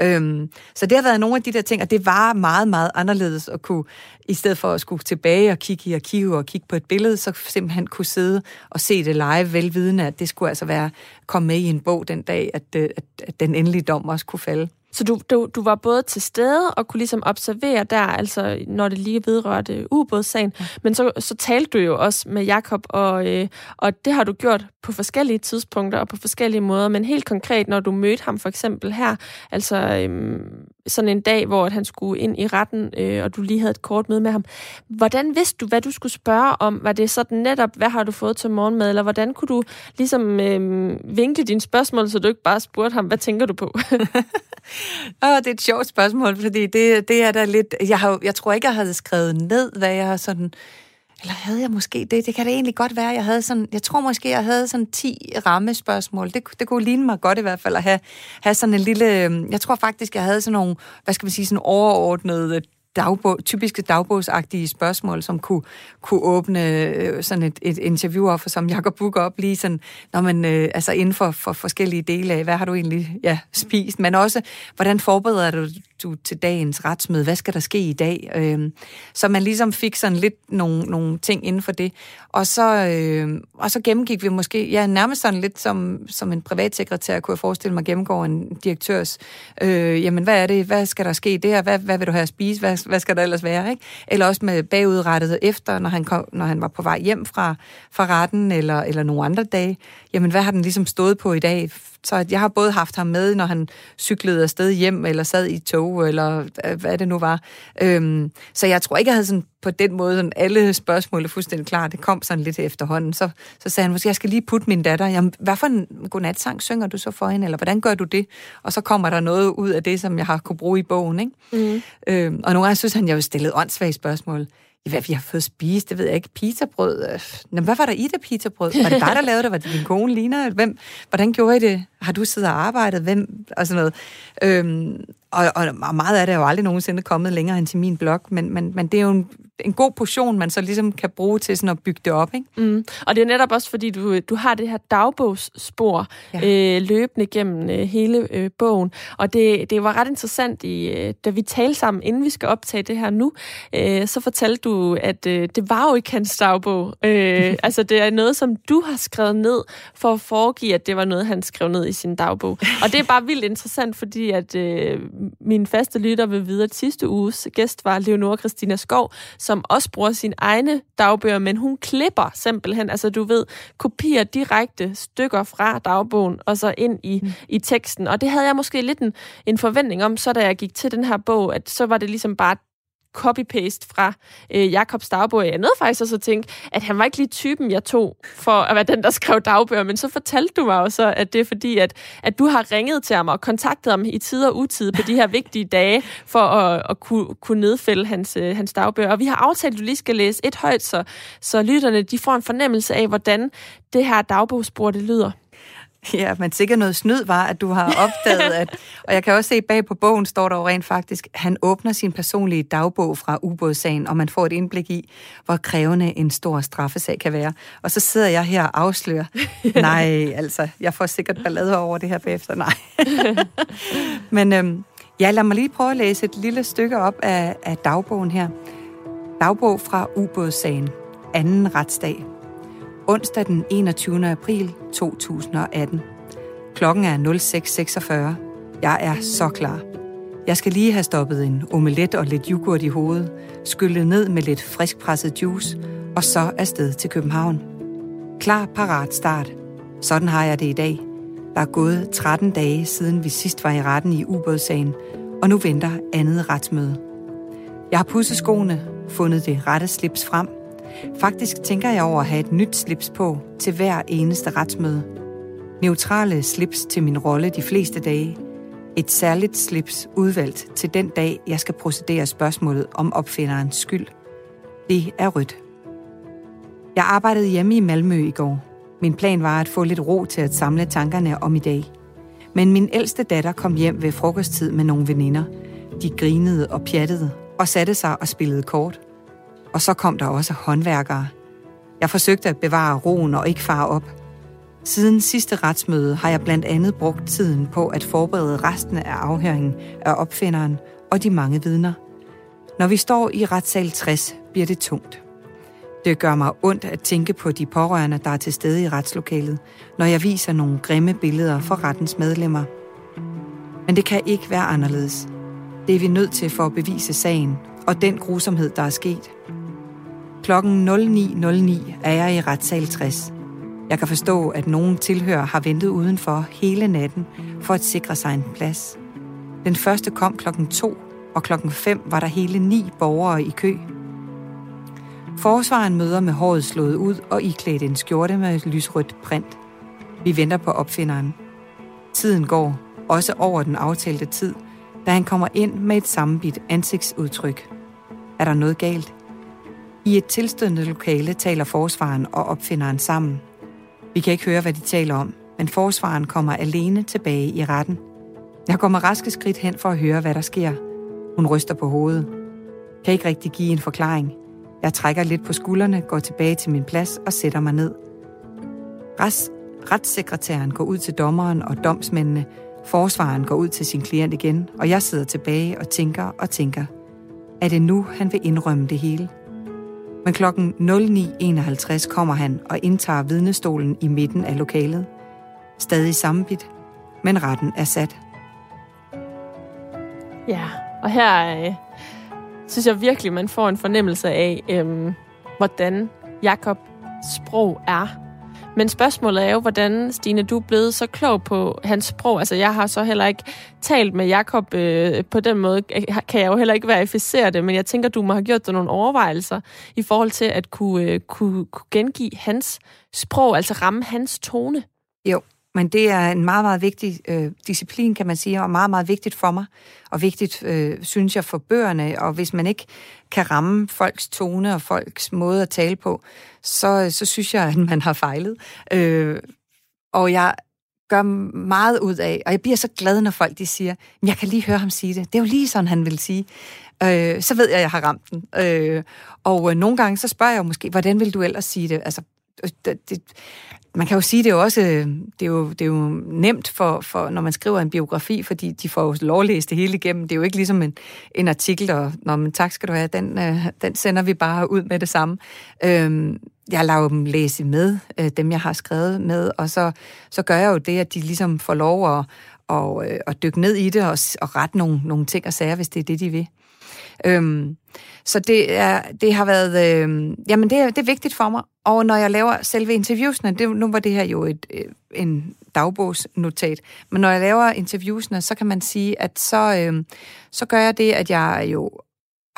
Øhm, så det har været nogle af de der ting, og det var meget, meget anderledes at kunne, i stedet for at skulle tilbage og kigge i arkivet og kigge på et billede, så simpelthen kunne sidde og se det live, velvidende, at det skulle altså være komme med i en bog den dag, at, øh, at, at den endelige dom også kunne falde. Så du, du, du var både til stede og kunne ligesom observere der, altså når det lige vedrørte ubådssagen, ja. men så, så talte du jo også med Jakob, og, øh, og det har du gjort på forskellige tidspunkter og på forskellige måder, men helt konkret, når du mødte ham for eksempel her, altså øh, sådan en dag, hvor han skulle ind i retten, øh, og du lige havde et kort møde med ham. Hvordan vidste du, hvad du skulle spørge om? Var det sådan netop, hvad har du fået til morgenmad, eller hvordan kunne du ligesom øh, vinkle dine spørgsmål, så du ikke bare spurgte ham, hvad tænker du på? Åh, det er et sjovt spørgsmål, fordi det, det er da lidt... Jeg, har, jeg tror ikke, jeg havde skrevet ned, hvad jeg har sådan... Eller havde jeg måske det? Det kan det egentlig godt være. Jeg havde sådan, jeg tror måske, jeg havde sådan 10 rammespørgsmål. Det, det kunne ligne mig godt i hvert fald at have, have sådan en lille... Øhm, jeg tror faktisk, jeg havde sådan nogle, hvad skal man sige, sådan overordnede dagbog, typiske dagbogsagtige spørgsmål, som kunne, kunne åbne øh, sådan et, et interview op, som Jacob Buk op lige sådan, når man, øh, altså inden for, for forskellige dele af, hvad har du egentlig ja, spist, men også, hvordan forbereder du du til dagens retsmøde? Hvad skal der ske i dag? Øh, så man ligesom fik sådan lidt nogle, nogle ting inden for det. Og så, øh, og så gennemgik vi måske, ja, nærmest sådan lidt som, som en privatsekretær, kunne jeg forestille mig, gennemgår en direktørs, øh, jamen hvad er det, hvad skal der ske der, hvad, hvad vil du have at spise, hvad, hvad skal der ellers være, ikke? Eller også med bagudrettet efter, når han, kom, når han var på vej hjem fra, fra retten, eller, eller nogle andre dage, jamen hvad har den ligesom stået på i dag, så jeg har både haft ham med, når han cyklede afsted hjem, eller sad i tog, eller øh, hvad det nu var. Øhm, så jeg tror ikke, jeg havde sådan på den måde sådan alle spørgsmål er fuldstændig klar. Det kom sådan lidt efterhånden. Så, så sagde han, måske jeg skal lige putte min datter. Jamen, hvad for en godnatsang synger du så for hende, eller hvordan gør du det? Og så kommer der noget ud af det, som jeg har kunne bruge i bogen. Ikke? Mm. Øhm, og nogle gange synes han, jeg jo stillet åndssvage spørgsmål hvad vi har fået spist, det ved jeg ikke, pizzabrød. Nå, hvad var der i det pizzabrød? Var det dig, der lavede det? Var det din kone, Lina? Hvem, hvordan gjorde I det? Har du siddet og arbejdet? Hvem? Og sådan noget. Øhm, og, og, meget af det er jo aldrig nogensinde kommet længere end til min blog, men, men, men det er jo en en god portion, man så ligesom kan bruge til sådan at bygge det op. Ikke? Mm. Og det er netop også, fordi du, du har det her dagbogsspor ja. øh, løbende gennem øh, hele øh, bogen. Og det, det var ret interessant, i, øh, da vi talte sammen, inden vi skal optage det her nu, øh, så fortalte du, at øh, det var jo ikke hans dagbog. Øh, altså det er noget, som du har skrevet ned for at foregive, at det var noget, han skrev ned i sin dagbog. Og det er bare vildt interessant, fordi at øh, min faste lytter vil vide, at sidste uges gæst var Leonora Christina Skov, som også bruger sine egne dagbøger, men hun klipper simpelthen, altså du ved, kopierer direkte stykker fra dagbogen og så ind i, mm. i teksten. Og det havde jeg måske lidt en, en forventning om, så da jeg gik til den her bog, at så var det ligesom bare copy-paste fra øh, Jakobs dagbog. Jeg nåede faktisk også at tænke, at han var ikke lige typen, jeg tog for at være den, der skrev dagbøger, men så fortalte du mig også, at det er fordi, at, at du har ringet til ham og kontaktet ham i tid og utid på de her vigtige dage, for at, at kunne, kunne nedfælde hans, øh, hans dagbøger. Og vi har aftalt, at du lige skal læse et højt, så, så lytterne de får en fornemmelse af, hvordan det her dagbogsbord det lyder. Ja, men sikkert noget snyd var, at du har opdaget, at, og jeg kan også se bag på bogen, står der jo rent faktisk, han åbner sin personlige dagbog fra ubådssagen, og man får et indblik i, hvor krævende en stor straffesag kan være. Og så sidder jeg her og afslører, nej, altså, jeg får sikkert ballade over det her bagefter, nej. men øhm, ja, lad mig lige prøve at læse et lille stykke op af, af dagbogen her. Dagbog fra ubådssagen, anden retsdag onsdag den 21. april 2018. Klokken er 06.46. Jeg er så klar. Jeg skal lige have stoppet en omelet og lidt yoghurt i hovedet, skyllet ned med lidt friskpresset juice, og så afsted til København. Klar, parat, start. Sådan har jeg det i dag. Der er gået 13 dage siden vi sidst var i retten i ubådssagen, og nu venter andet retsmøde. Jeg har pudset skoene, fundet det rette slips frem Faktisk tænker jeg over at have et nyt slips på til hver eneste retsmøde. Neutrale slips til min rolle de fleste dage. Et særligt slips udvalgt til den dag, jeg skal procedere spørgsmålet om opfinderens skyld. Det er rødt. Jeg arbejdede hjemme i Malmø i går. Min plan var at få lidt ro til at samle tankerne om i dag. Men min ældste datter kom hjem ved frokosttid med nogle veninder. De grinede og pjattede og satte sig og spillede kort. Og så kom der også håndværkere. Jeg forsøgte at bevare roen og ikke fare op. Siden sidste retsmøde har jeg blandt andet brugt tiden på at forberede resten af afhøringen af opfinderen og de mange vidner. Når vi står i retssal 60, bliver det tungt. Det gør mig ondt at tænke på de pårørende, der er til stede i retslokalet, når jeg viser nogle grimme billeder for rettens medlemmer. Men det kan ikke være anderledes. Det er vi nødt til for at bevise sagen og den grusomhed, der er sket. Klokken 09.09 er jeg i retssal 60. Jeg kan forstå, at nogen tilhører har ventet udenfor hele natten for at sikre sig en plads. Den første kom klokken 2, og klokken 5 var der hele ni borgere i kø. Forsvaren møder med håret slået ud og iklædt en skjorte med lysrødt print. Vi venter på opfinderen. Tiden går, også over den aftalte tid, da han kommer ind med et sammenbit ansigtsudtryk. Er der noget galt? I et tilstødende lokale taler forsvaren og opfinderen sammen. Vi kan ikke høre, hvad de taler om, men forsvaren kommer alene tilbage i retten. Jeg går med raske skridt hen for at høre, hvad der sker. Hun ryster på hovedet. Kan ikke rigtig give en forklaring. Jeg trækker lidt på skuldrene, går tilbage til min plads og sætter mig ned. Rets, retssekretæren går ud til dommeren og domsmændene. Forsvaren går ud til sin klient igen, og jeg sidder tilbage og tænker og tænker. Er det nu, han vil indrømme det hele? Men klokken 09.51 kommer han og indtager vidnestolen i midten af lokalet. Stadig sammenbit, men retten er sat. Ja, og her øh, synes jeg virkelig, man får en fornemmelse af, øh, hvordan Jakob sprog er. Men spørgsmålet er jo, hvordan, Stine, du er blevet så klog på hans sprog. Altså, jeg har så heller ikke talt med Jakob øh, på den måde, kan jeg jo heller ikke verificere det, men jeg tænker, du må have gjort dig nogle overvejelser i forhold til at kunne, øh, kunne, kunne gengive hans sprog, altså ramme hans tone. Jo, men det er en meget, meget vigtig øh, disciplin, kan man sige, og meget, meget vigtigt for mig, og vigtigt, øh, synes jeg, for bøgerne. Og hvis man ikke kan ramme folks tone og folks måde at tale på, så, så synes jeg, at man har fejlet. Øh, og jeg gør meget ud af, og jeg bliver så glad, når folk de siger, jeg kan lige høre ham sige det. Det er jo lige sådan, han vil sige. Øh, så ved jeg, at jeg har ramt den. Øh, og øh, nogle gange, så spørger jeg jo måske, hvordan vil du ellers sige det? Altså, øh, det, det, man kan jo sige, det er jo også øh, det er jo, det er jo nemt, for, for, når man skriver en biografi, fordi de får jo lovlæst det hele igennem. Det er jo ikke ligesom en, en artikel, og når man tak skal du have, den, øh, den sender vi bare ud med det samme. Øhm, jeg laver dem læse med, øh, dem jeg har skrevet med, og så, så gør jeg jo det, at de ligesom får lov at, og, øh, at dykke ned i det og, og rette nogle, nogle ting og sager, hvis det er det, de vil. Øhm, så det, er, det har været, øh, jamen det er, det er vigtigt for mig. Og når jeg laver selve interviewsene, det, nu var det her jo et, øh, en dagbogsnotat, men når jeg laver interviewsene, så kan man sige, at så, øh, så gør jeg det, at jeg jo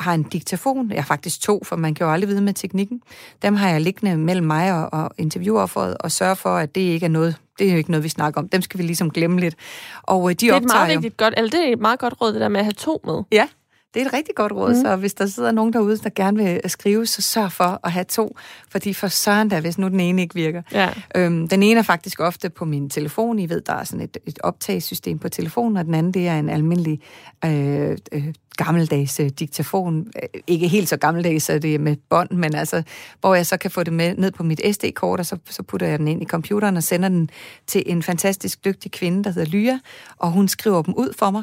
har en diktafon. Jeg har faktisk to, for man kan jo aldrig vide med teknikken. Dem har jeg liggende mellem mig og, og interviewofferet, og sørge for, at det ikke er noget, det er jo ikke noget, vi snakker om. Dem skal vi ligesom glemme lidt. Og øh, de det er et meget vigtigt godt, eller det er et meget godt råd, det der med at have to med. Ja, det er et rigtig godt råd, mm. så hvis der sidder nogen derude, der gerne vil skrive, så sørg for at have to, fordi for søren der, hvis nu den ene ikke virker. Ja. Øhm, den ene er faktisk ofte på min telefon. I ved, der er sådan et, et optagssystem på telefonen, og den anden, det er en almindelig øh, øh, gammeldags øh, diktafon. Øh, ikke helt så gammeldags, så det er med bånd, men altså, hvor jeg så kan få det med ned på mit SD-kort, og så, så putter jeg den ind i computeren og sender den til en fantastisk dygtig kvinde, der hedder Lyra, og hun skriver dem ud for mig.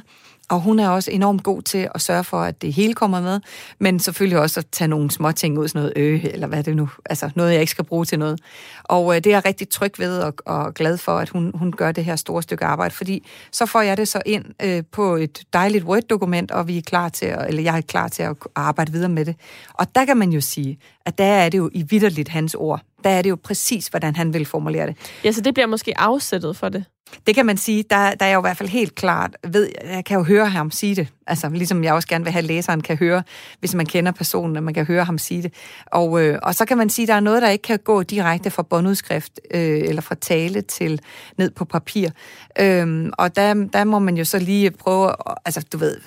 Og hun er også enormt god til at sørge for, at det hele kommer med, men selvfølgelig også at tage nogle små ting ud, sådan noget øh, eller hvad det nu, altså noget, jeg ikke skal bruge til noget. Og øh, det er jeg rigtig tryg ved og, og glad for, at hun, hun gør det her store stykke arbejde, fordi så får jeg det så ind øh, på et dejligt Word-dokument, og vi er klar til, at, eller jeg er klar til at arbejde videre med det. Og der kan man jo sige, at der er det jo i vidderligt hans ord. Der er det jo præcis, hvordan han vil formulere det. Ja, så det bliver måske afsættet for det. Det kan man sige, der, der er jeg jo i hvert fald helt klart, ved, jeg kan jo høre ham sige det, altså ligesom jeg også gerne vil have, at læseren kan høre, hvis man kender personen, at man kan høre ham sige det. Og, øh, og så kan man sige, der er noget, der ikke kan gå direkte fra båndudskrift øh, eller fra tale til ned på papir. Øh, og der, der må man jo så lige prøve, altså du ved,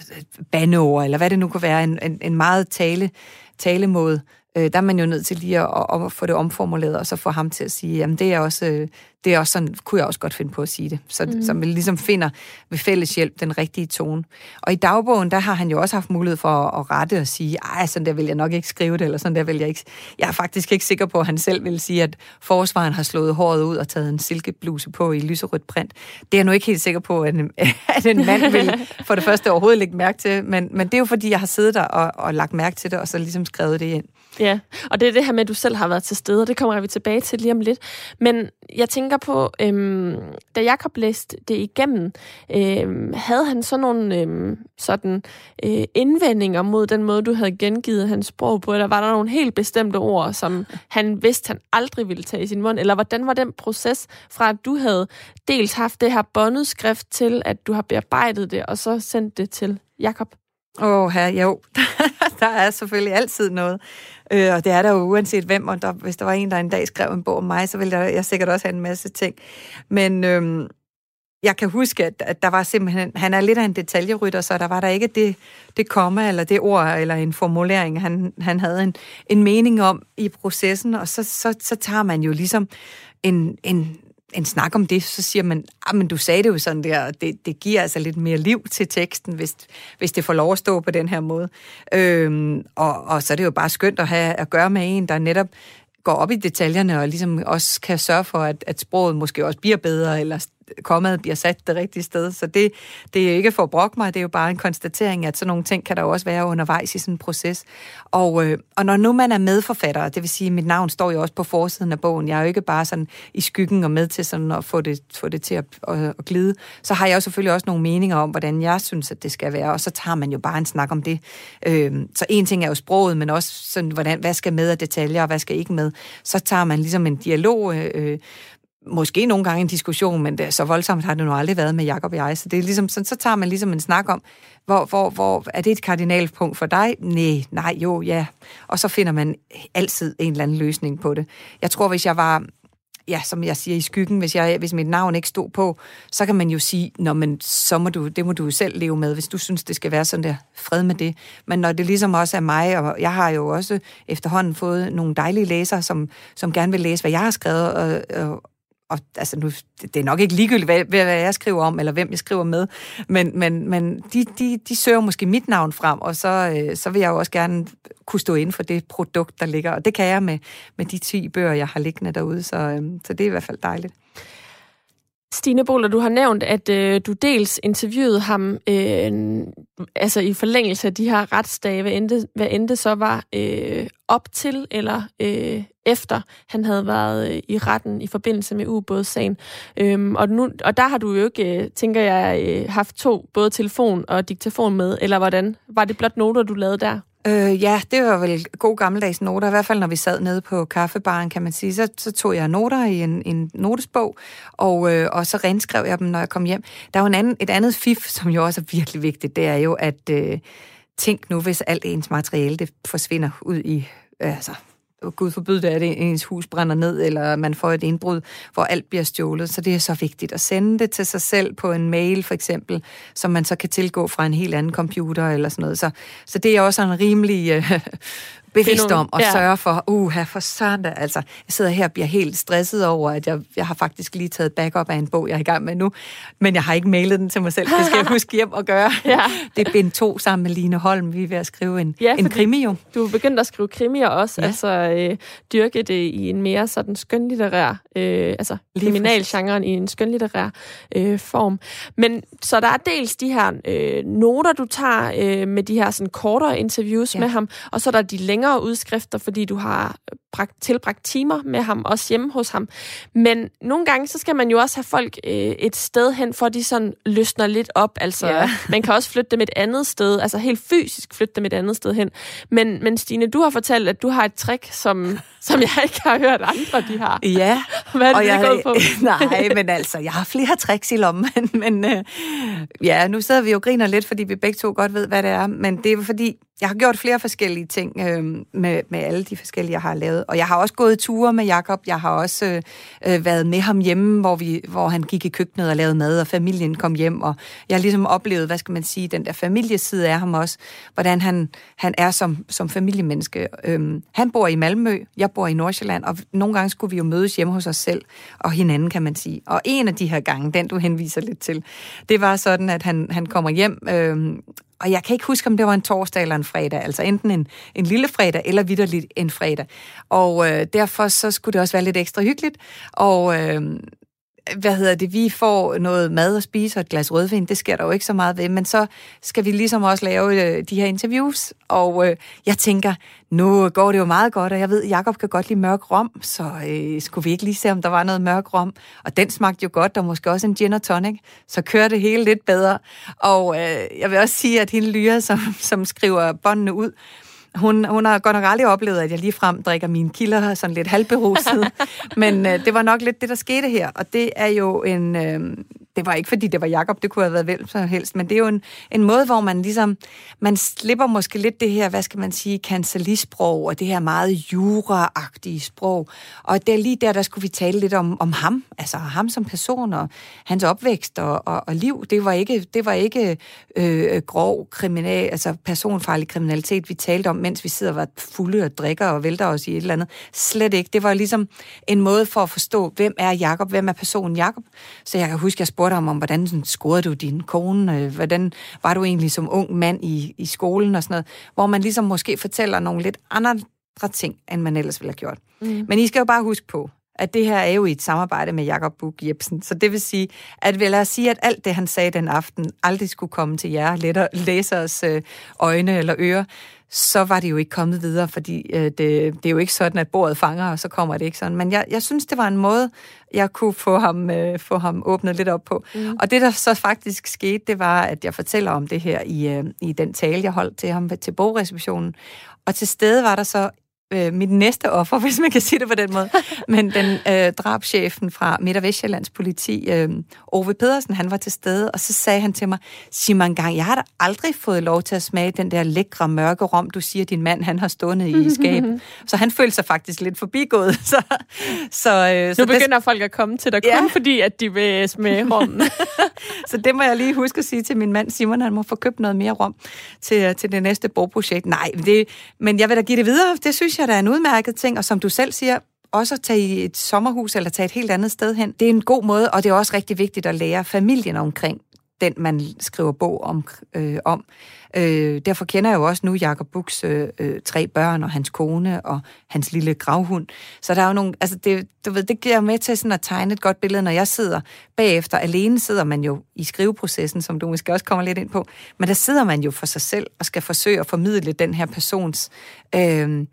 bandeord, eller hvad det nu kan være, en, en, en meget tale, talemåde, øh, der er man jo nødt til lige at, at, at få det omformuleret, og så få ham til at sige, jamen det er også, øh, det er også sådan, kunne jeg også godt finde på at sige det. Så, mm. så vi ligesom finder ved fælles hjælp den rigtige tone. Og i dagbogen, der har han jo også haft mulighed for at, at rette og sige, ej, sådan der vil jeg nok ikke skrive det, eller sådan der vil jeg ikke. Jeg er faktisk ikke sikker på, at han selv vil sige, at forsvaren har slået håret ud og taget en silkebluse på i lyserødt print. Det er jeg nu ikke helt sikker på, at en, at en mand vil for det første overhovedet lægge mærke til, men, men det er jo fordi, jeg har siddet der og, og lagt mærke til det, og så ligesom skrevet det ind. Ja, og det er det her med, at du selv har været til stede, og det kommer vi tilbage til lige om lidt. Men jeg tænker på, øhm, da Jacob læste det igennem, øhm, havde han så nogle øhm, sådan, øh, indvendinger mod den måde, du havde gengivet hans sprog på, eller var der nogle helt bestemte ord, som han vidste, han aldrig ville tage i sin mund, eller hvordan var den proces fra, at du havde dels haft det her båndet skrift til, at du har bearbejdet det, og så sendt det til Jakob? Åh, oh, her, jo. der er selvfølgelig altid noget. Øh, og det er der jo uanset hvem, og der, hvis der var en, der en dag skrev en bog om mig, så ville jeg, jeg sikkert også have en masse ting. Men øhm, jeg kan huske, at, at der var simpelthen, han er lidt af en detaljerytter, så der var der ikke det, det komma, eller det ord, eller en formulering, han, han havde en, en mening om i processen, og så, så, så tager man jo ligesom en, en en snak om det, så siger man, ah, men du sagde det jo sådan der, det, det giver altså lidt mere liv til teksten, hvis, hvis det får lov at stå på den her måde. Øhm, og, og så er det jo bare skønt at have at gøre med en, der netop går op i detaljerne og ligesom også kan sørge for, at, at sproget måske også bliver bedre, eller kommet bliver sat det rigtige sted. Så det, det er ikke for at brokke mig, det er jo bare en konstatering, at sådan nogle ting kan der jo også være undervejs i sådan en proces. Og, øh, og når nu man er medforfatter, det vil sige, at mit navn står jo også på forsiden af bogen, jeg er jo ikke bare sådan i skyggen og med til sådan at få det, få det til at, at, at glide, så har jeg jo selvfølgelig også nogle meninger om, hvordan jeg synes, at det skal være, og så tager man jo bare en snak om det. Øh, så en ting er jo sproget, men også sådan, hvordan, hvad skal med af detaljer, og hvad skal ikke med. Så tager man ligesom en dialog, øh, øh måske nogle gange en diskussion, men det, er så voldsomt har det nu aldrig været med Jakob og jeg. Så det er ligesom, så, så tager man ligesom en snak om, hvor, hvor, hvor er det et kardinalpunkt for dig? Nej, nej, jo, ja. Og så finder man altid en eller anden løsning på det. Jeg tror, hvis jeg var ja, som jeg siger, i skyggen, hvis, jeg, hvis mit navn ikke stod på, så kan man jo sige, Nå, men så må du, det må du selv leve med, hvis du synes, det skal være sådan der, fred med det. Men når det ligesom også er mig, og jeg har jo også efterhånden fået nogle dejlige læsere, som, som gerne vil læse, hvad jeg har skrevet, og, og, og altså nu, det er nok ikke ligegyldigt, hvad, hvad jeg skriver om, eller hvem jeg skriver med, men, men, men de, de, de søger måske mit navn frem, og så, øh, så vil jeg jo også gerne kunne stå ind for det produkt, der ligger, og det kan jeg med, med de 10 bøger, jeg har liggende derude, så, øh, så det er i hvert fald dejligt. Stine Boller, du har nævnt, at øh, du dels interviewede ham øh, altså i forlængelse af de her retsdage, hvad end det, hvad end det så var øh, op til eller øh, efter han havde været øh, i retten i forbindelse med ubådssagen. Øhm, og, nu, og der har du jo ikke, øh, tænker jeg, øh, haft to, både telefon og diktafon med, eller hvordan? Var det blot noter, du lavede der? Øh, ja, det var vel god gammeldags noter, i hvert fald når vi sad nede på kaffebaren, kan man sige. Så, så tog jeg noter i en, en notesbog, og, øh, og så renskrev jeg dem, når jeg kom hjem. Der er jo en anden, et andet fif, som jo også er virkelig vigtigt, det er jo, at øh, tænk nu, hvis alt ens materiale det forsvinder ud i øh, altså, Gud forbyde det, at ens hus brænder ned, eller man får et indbrud, hvor alt bliver stjålet. Så det er så vigtigt at sende det til sig selv på en mail, for eksempel, som man så kan tilgå fra en helt anden computer, eller sådan noget. Så, så det er også en rimelig øh, bevidst om at ja. sørge for, uh, her for søren da, altså, jeg sidder her og bliver helt stresset over, at jeg, jeg har faktisk lige taget backup af en bog, jeg er i gang med nu, men jeg har ikke mailet den til mig selv, det skal jeg huske hjem og gøre. Ja. Det er bind to sammen med Line Holm, vi er ved at skrive en, ja, en krimi jo. Du er begyndt at skrive krimier også, ja. altså øh, dyrke det i en mere sådan skønlitterær, øh, altså kriminalgenren i en skønlitterær øh, form. Men så der er dels de her øh, noter, du tager øh, med de her sådan kortere interviews ja. med ham, og så er der de længere længere udskrifter, fordi du har øh, bragt, tilbragt timer med ham, også hjemme hos ham. Men nogle gange, så skal man jo også have folk øh, et sted hen, for de sådan løsner lidt op. Altså, ja. man kan også flytte dem et andet sted, altså helt fysisk flytte dem et andet sted hen. Men, men Stine, du har fortalt, at du har et trick, som, som jeg ikke har hørt andre, de har. Ja. Hvad er det, og jeg, gået på? nej, men altså, jeg har flere tricks i lommen, men, øh, ja, nu sidder vi jo og griner lidt, fordi vi begge to godt ved, hvad det er. Men det er fordi, jeg har gjort flere forskellige ting øh, med, med alle de forskellige, jeg har lavet. Og jeg har også gået ture med Jakob. Jeg har også øh, øh, været med ham hjemme, hvor, vi, hvor han gik i køkkenet og lavede mad, og familien kom hjem. Og jeg har ligesom oplevet, hvad skal man sige, den der familieside af ham også. Hvordan han, han er som, som familiemenneske. Øhm, han bor i Malmø, jeg bor i Nordsjælland, og nogle gange skulle vi jo mødes hjemme hos os selv og hinanden, kan man sige. Og en af de her gange, den du henviser lidt til, det var sådan, at han, han kommer hjem øh, og jeg kan ikke huske, om det var en torsdag eller en fredag, altså enten en, en lille fredag eller vidderligt en fredag. Og øh, derfor så skulle det også være lidt ekstra hyggeligt. Og øh, hvad hedder det, vi får noget mad at spise og et glas rødvin, det sker der jo ikke så meget ved, men så skal vi ligesom også lave øh, de her interviews, og øh, jeg tænker, nu går det jo meget godt, og jeg ved, Jakob kan godt lide mørk rom, så øh, skulle vi ikke lige se, om der var noget mørk rom, og den smagte jo godt, og måske også en gin og tonic, så kører det hele lidt bedre, og øh, jeg vil også sige, at hende Lyra, som, som skriver båndene ud, hun, hun har godt nok aldrig oplevet, at jeg lige frem drikker mine kilder sådan lidt halvberuset. Men øh, det var nok lidt det, der skete her. Og det er jo en, øh, det var ikke fordi, det var Jakob, det kunne have været vel som helst, men det er jo en, en måde, hvor man ligesom, man slipper måske lidt det her, hvad skal man sige, kancelisprog, og det her meget juraagtige sprog. Og det er lige der, der skulle vi tale lidt om, om ham, altså ham som person, og hans opvækst og, og, og liv. Det var ikke, det var ikke øh, grov kriminal, altså personfarlig kriminalitet, vi talte om, mens vi sidder og var fulde og drikker og vælter os i et eller andet. Slet ikke. Det var ligesom en måde for at forstå, hvem er Jakob, hvem er personen Jakob. Så jeg kan huske, jeg spurgte spurgte ham om, hvordan sådan, scorede du din kone? Øh, hvordan var du egentlig som ung mand i, i skolen og sådan noget? Hvor man ligesom måske fortæller nogle lidt andre ting, end man ellers ville have gjort. Mm. Men I skal jo bare huske på, at det her er jo i et samarbejde med Jakob Buk Jebsen. Så det vil sige, at vil jeg sige, at alt det, han sagde den aften, aldrig skulle komme til jer læsers øh, øjne eller ører, så var det jo ikke kommet videre, fordi øh, det, det er jo ikke sådan, at bordet fanger, og så kommer det ikke sådan. Men jeg, jeg synes, det var en måde, jeg kunne få ham, øh, få ham åbnet lidt op på. Mm. Og det, der så faktisk skete, det var, at jeg fortæller om det her i, øh, i den tale, jeg holdt til ham til bogreceptionen. Og til stede var der så øh, mit næste offer, hvis man kan sige det på den måde. Men den øh, drabschefen fra Midt- og Vestjyllands politi, øh, Ove Pedersen, han var til stede, og så sagde han til mig, sig mig en gang, jeg har da aldrig fået lov til at smage den der lækre mørke rom, du siger, din mand han har stående i skab. så han følte sig faktisk lidt forbigået. Så, så, øh, så nu begynder det, folk at komme til dig, kun ja. fordi, at de vil smage rom. så det må jeg lige huske at sige til min mand Simon, han må få købt noget mere rom til, til det næste bogprojekt. Nej, det, men jeg vil da give det videre. Det synes jeg, der er en udmærket ting, og som du selv siger, også at tage i et sommerhus eller tage et helt andet sted hen. Det er en god måde, og det er også rigtig vigtigt at lære familien omkring den, man skriver bog om. Øh, om. Øh, derfor kender jeg jo også nu Jakob Buks øh, øh, tre børn og hans kone og hans lille gravhund. Så der er jo nogle, altså det, du ved, det giver med til sådan at tegne et godt billede, når jeg sidder bagefter. Alene sidder man jo i skriveprocessen, som du måske også kommer lidt ind på, men der sidder man jo for sig selv og skal forsøge at formidle den her persons øh,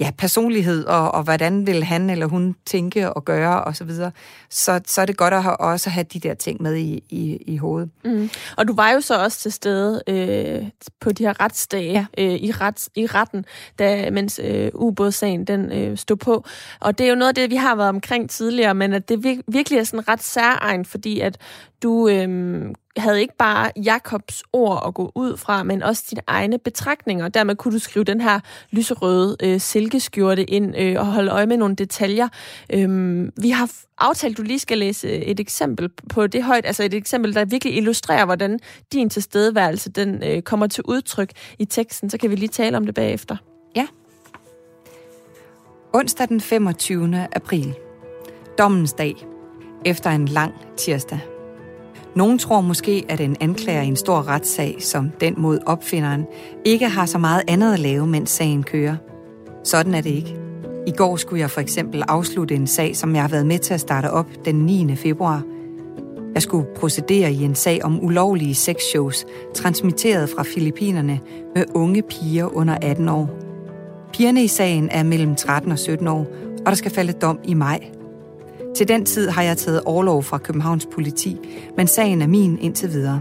ja, personlighed, og, og hvordan vil han eller hun tænke og gøre og så videre, så, så er det godt at have, også have de der ting med i, i, i hovedet. Mm. Og du var jo så også til stede øh, på de her retsdage ja. øh, i, ret, i retten, da, mens øh, ubådssagen den øh, stod på. Og det er jo noget af det, vi har været omkring tidligere, men at det virkelig er sådan ret særegen, fordi at du øhm, havde ikke bare Jakobs ord at gå ud fra, men også dine egne betragtninger. Dermed kunne du skrive den her lyserøde øh, silkeskjorte ind øh, og holde øje med nogle detaljer. Øhm, vi har aftalt, at du lige skal læse øh, et eksempel på det højt, altså et eksempel, der virkelig illustrerer, hvordan din tilstedeværelse den øh, kommer til udtryk i teksten. Så kan vi lige tale om det bagefter. Ja. Onsdag den 25. april. Dommens dag. Efter en lang tirsdag. Nogen tror måske, at en anklager i en stor retssag, som den mod opfinderen, ikke har så meget andet at lave, mens sagen kører. Sådan er det ikke. I går skulle jeg for eksempel afslutte en sag, som jeg har været med til at starte op den 9. februar. Jeg skulle procedere i en sag om ulovlige sexshows, transmitteret fra Filippinerne med unge piger under 18 år. Pigerne i sagen er mellem 13 og 17 år, og der skal falde dom i maj til den tid har jeg taget overlov fra Københavns politi, men sagen er min indtil videre.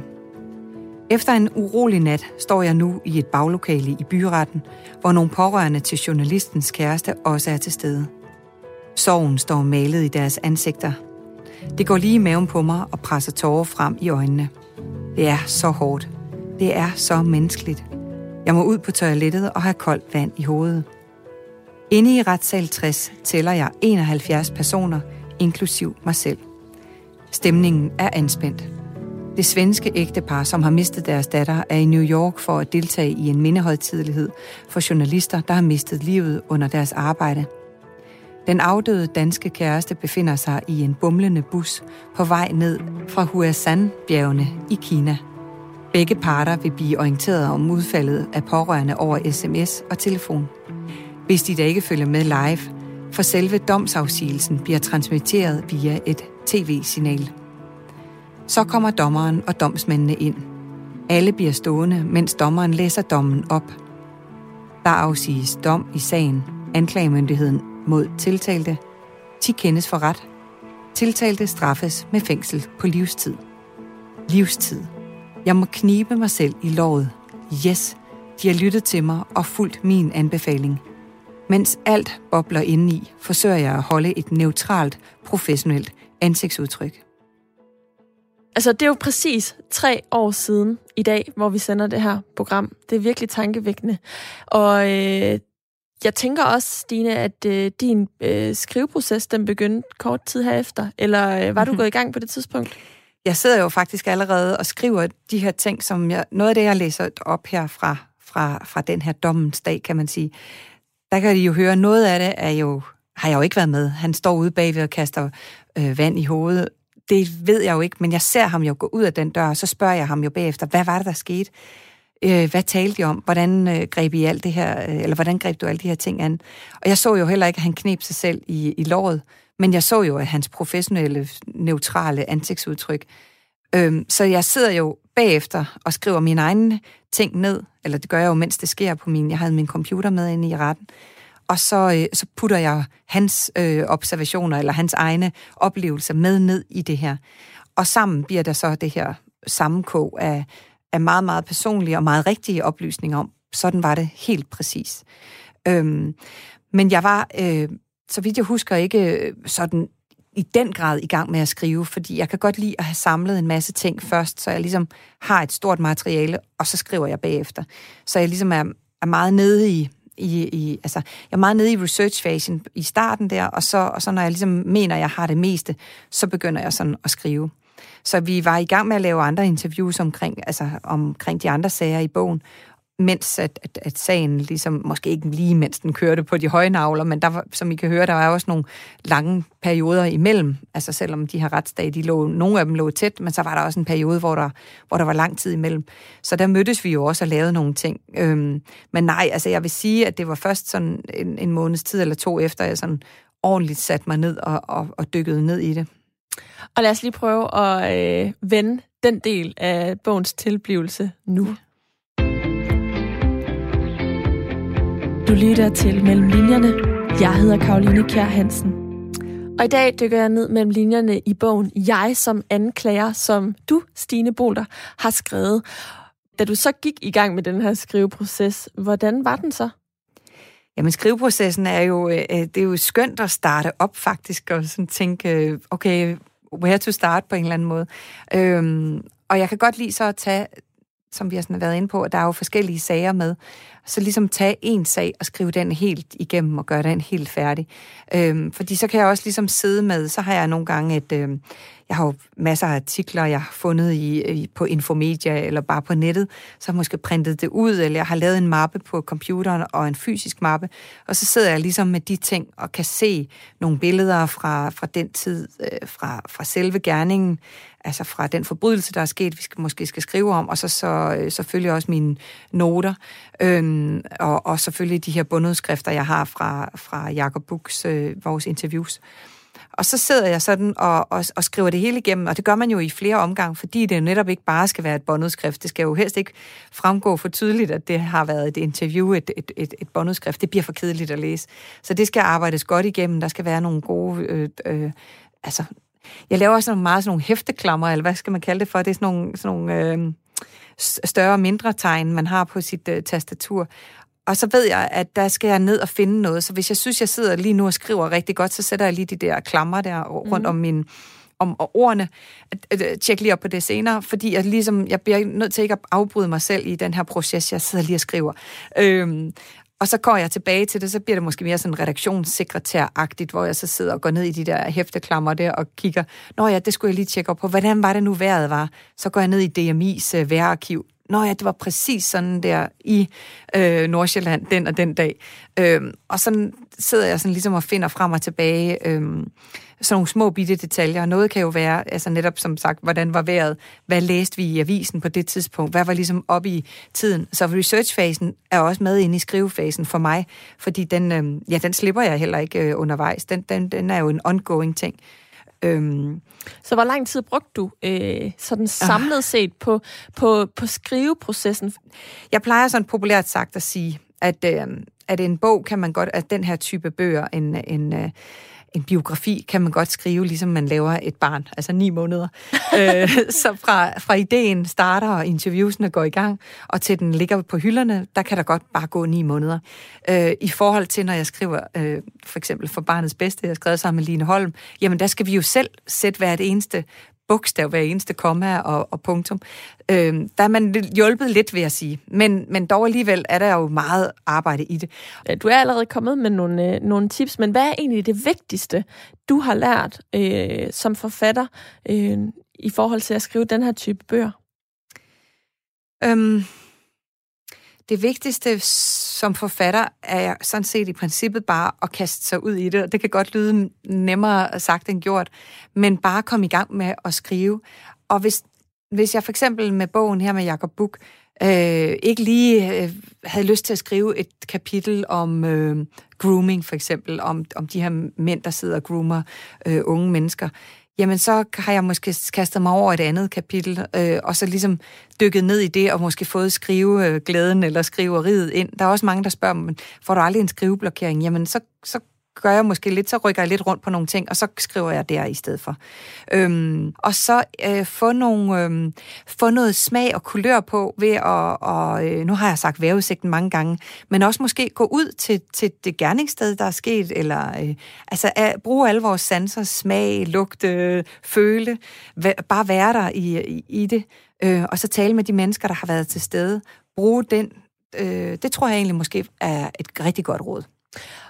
Efter en urolig nat står jeg nu i et baglokale i byretten, hvor nogle pårørende til journalistens kæreste også er til stede. Sorgen står malet i deres ansigter. Det går lige i maven på mig og presser tårer frem i øjnene. Det er så hårdt. Det er så menneskeligt. Jeg må ud på toilettet og have koldt vand i hovedet. Inde i retssal 60 tæller jeg 71 personer – inklusiv mig selv. Stemningen er anspændt. Det svenske ægtepar, som har mistet deres datter, er i New York for at deltage i en mindehøjtidelighed for journalister, der har mistet livet under deres arbejde. Den afdøde danske kæreste befinder sig i en bumlende bus på vej ned fra Huasan-bjergene i Kina. Begge parter vil blive orienteret om udfaldet af pårørende over sms og telefon. Hvis de da ikke følger med live, for selve domsafsigelsen bliver transmitteret via et tv-signal. Så kommer dommeren og domsmændene ind. Alle bliver stående, mens dommeren læser dommen op. Der afsiges dom i sagen. Anklagemyndigheden mod tiltalte. De kendes for ret. Tiltalte straffes med fængsel på livstid. Livstid. Jeg må knibe mig selv i låret. Yes, de har lyttet til mig og fulgt min anbefaling – mens alt bobler indeni, forsøger jeg at holde et neutralt, professionelt ansigtsudtryk. Altså, det er jo præcis tre år siden i dag, hvor vi sender det her program. Det er virkelig tankevækkende. Og øh, jeg tænker også, Stine, at øh, din øh, skriveproces, den begyndte kort tid herefter. Eller øh, var du mhm. gået i gang på det tidspunkt? Jeg sidder jo faktisk allerede og skriver de her ting, som jeg, noget af det, jeg læser op her fra, fra, fra den her dommens dag, kan man sige, der kan de jo høre, noget af det er jo, har jeg jo ikke været med. Han står ude bagved og kaster øh, vand i hovedet. Det ved jeg jo ikke, men jeg ser ham jo gå ud af den dør, og så spørger jeg ham jo bagefter, hvad var det, der skete? Øh, hvad talte de om? Hvordan øh, greb I alt det her, øh, eller hvordan greb du alle de her ting an? Og jeg så jo heller ikke, at han knep sig selv i, i låret, men jeg så jo, at hans professionelle, neutrale ansigtsudtryk. Øhm, så jeg sidder jo bagefter og skriver mine egne ting ned, eller det gør jeg jo, mens det sker på min, jeg havde min computer med inde i retten, og så, øh, så putter jeg hans øh, observationer, eller hans egne oplevelser med ned i det her. Og sammen bliver der så det her sammenkog af, af meget, meget personlige og meget rigtige oplysninger om, sådan var det helt præcis. Øhm, men jeg var, øh, så vidt jeg husker, ikke øh, sådan i den grad i gang med at skrive, fordi jeg kan godt lide at have samlet en masse ting først, så jeg ligesom har et stort materiale, og så skriver jeg bagefter. Så jeg ligesom er, er meget nede i, i, i, altså, jeg er meget nede i researchfasen i starten der, og så, og så når jeg ligesom mener, at jeg har det meste, så begynder jeg sådan at skrive. Så vi var i gang med at lave andre interviews omkring, altså omkring de andre sager i bogen, mens at, at, at sagen ligesom, måske ikke lige mens den kørte på de høje navler, men der var, som I kan høre, der var også nogle lange perioder imellem, altså selvom de her retsdage, de lå, nogle af dem lå tæt, men så var der også en periode, hvor der, hvor der var lang tid imellem. Så der mødtes vi jo også og lavede nogle ting. Øhm, men nej, altså jeg vil sige, at det var først sådan en, en måneds tid eller to efter, jeg sådan ordentligt satte mig ned og, og, og dykkede ned i det. Og lad os lige prøve at øh, vende den del af bogens tilblivelse nu. Du lytter til Mellem Linjerne. Jeg hedder Karoline Kjær Hansen. Og i dag dykker jeg ned mellem linjerne i bogen Jeg som anklager, som du, Stine Bolter, har skrevet. Da du så gik i gang med den her skriveproces, hvordan var den så? Jamen, skriveprocessen er jo, øh, det er jo skønt at starte op faktisk, og sådan tænke, okay, where to start på en eller anden måde. Øhm, og jeg kan godt lide så at tage, som vi har sådan været inde på, at der er jo forskellige sager med, så ligesom tage en sag og skrive den helt igennem og gøre den helt færdig. Øhm, fordi så kan jeg også ligesom sidde med, så har jeg nogle gange et, Øhm, jeg har jo masser af artikler, jeg har fundet i, i, på Infomedia eller bare på nettet, så har jeg måske printet det ud, eller jeg har lavet en mappe på computeren og en fysisk mappe, og så sidder jeg ligesom med de ting og kan se nogle billeder fra, fra den tid, øh, fra, fra selve gerningen, altså fra den forbrydelse, der er sket, vi skal, måske skal skrive om, og så, så øh, selvfølgelig også mine noter, øhm, og, og selvfølgelig de her bundudskrifter, jeg har fra, fra Jacob Buchs, øh, vores interviews. Og så sidder jeg sådan og, og, og skriver det hele igennem, og det gør man jo i flere omgange, fordi det jo netop ikke bare skal være et båndudskrift. Det skal jo helst ikke fremgå for tydeligt, at det har været et interview, et, et, et, et båndudskrift. Det bliver for kedeligt at læse. Så det skal arbejdes godt igennem. Der skal være nogle gode... Øh, øh, altså, jeg laver også meget sådan nogle hæfteklammer, eller hvad skal man kalde det for? Det er sådan nogle, sådan nogle øh, større og mindre tegn, man har på sit øh, tastatur. Og så ved jeg, at der skal jeg ned og finde noget. Så hvis jeg synes, jeg sidder lige nu og skriver rigtig godt, så sætter jeg lige de der klammer der rundt mm. om min om og ordene. Tjek lige op på det senere, fordi jeg, ligesom, jeg bliver nødt til ikke at afbryde mig selv i den her proces, jeg sidder lige og skriver. Øhm, og så går jeg tilbage til det, så bliver det måske mere sådan redaktionssekretær-agtigt, hvor jeg så sidder og går ned i de der hæfteklammer der og kigger, nå ja, det skulle jeg lige tjekke op på, hvordan var det nu vejret var? Så går jeg ned i DMI's uh, øh, vejrarkiv, Nå ja, det var præcis sådan der i øh, Nordsjælland den og den dag. Øhm, og så sidder jeg sådan ligesom og finder frem og tilbage Øhm, sådan nogle små bitte detaljer. Noget kan jo være, altså netop som sagt, hvordan var vejret? Hvad læste vi i avisen på det tidspunkt? Hvad var ligesom op i tiden? Så researchfasen er også med inde i skrivefasen for mig, fordi den, øh, ja, den slipper jeg heller ikke øh, undervejs. Den, den, den er jo en ongoing ting. Øhm, så hvor lang tid brugte du øh, sådan samlet ah. set på, på, på skriveprocessen? Jeg plejer sådan populært sagt at sige, at, øh, at en bog kan man godt, at den her type bøger, en, en, øh, en biografi kan man godt skrive, ligesom man laver et barn, altså ni måneder. øh, så fra, fra ideen starter, og interviewsene går i gang, og til den ligger på hylderne, der kan der godt bare gå ni måneder. Øh, I forhold til, når jeg skriver øh, for eksempel for barnets bedste, jeg har skrevet sammen med Line Holm, jamen der skal vi jo selv sætte hvert eneste bogstav, hver eneste komma og, og punktum. Øh, der er man hjulpet lidt, vil jeg sige. Men, men dog alligevel er der jo meget arbejde i det. Du er allerede kommet med nogle, øh, nogle tips, men hvad er egentlig det vigtigste, du har lært øh, som forfatter øh, i forhold til at skrive den her type bøger? Øhm, det vigtigste som forfatter er sådan set i princippet bare at kaste sig ud i det, og det kan godt lyde nemmere sagt end gjort, men bare komme i gang med at skrive. Og hvis, hvis jeg for eksempel med bogen her med Jacob Buk øh, ikke lige øh, havde lyst til at skrive et kapitel om øh, grooming for eksempel, om, om de her mænd, der sidder og groomer øh, unge mennesker, jamen så har jeg måske kastet mig over et andet kapitel, øh, og så ligesom dykket ned i det, og måske fået skrive øh, glæden eller skriveriet ind. Der er også mange, der spørger men får du aldrig en skriveblokering? Jamen så, så gør jeg måske lidt, så rykker jeg lidt rundt på nogle ting, og så skriver jeg der i stedet for. Øhm, og så øh, få, nogle, øh, få noget smag og kulør på ved at, og, øh, nu har jeg sagt vejrudsigten mange gange, men også måske gå ud til, til det gerningssted, der er sket, eller øh, altså at bruge alle vores sanser, smag, lugte, øh, føle, væ- bare være der i, i, i det, øh, og så tale med de mennesker, der har været til stede. Bruge den, øh, det tror jeg egentlig måske er et rigtig godt råd.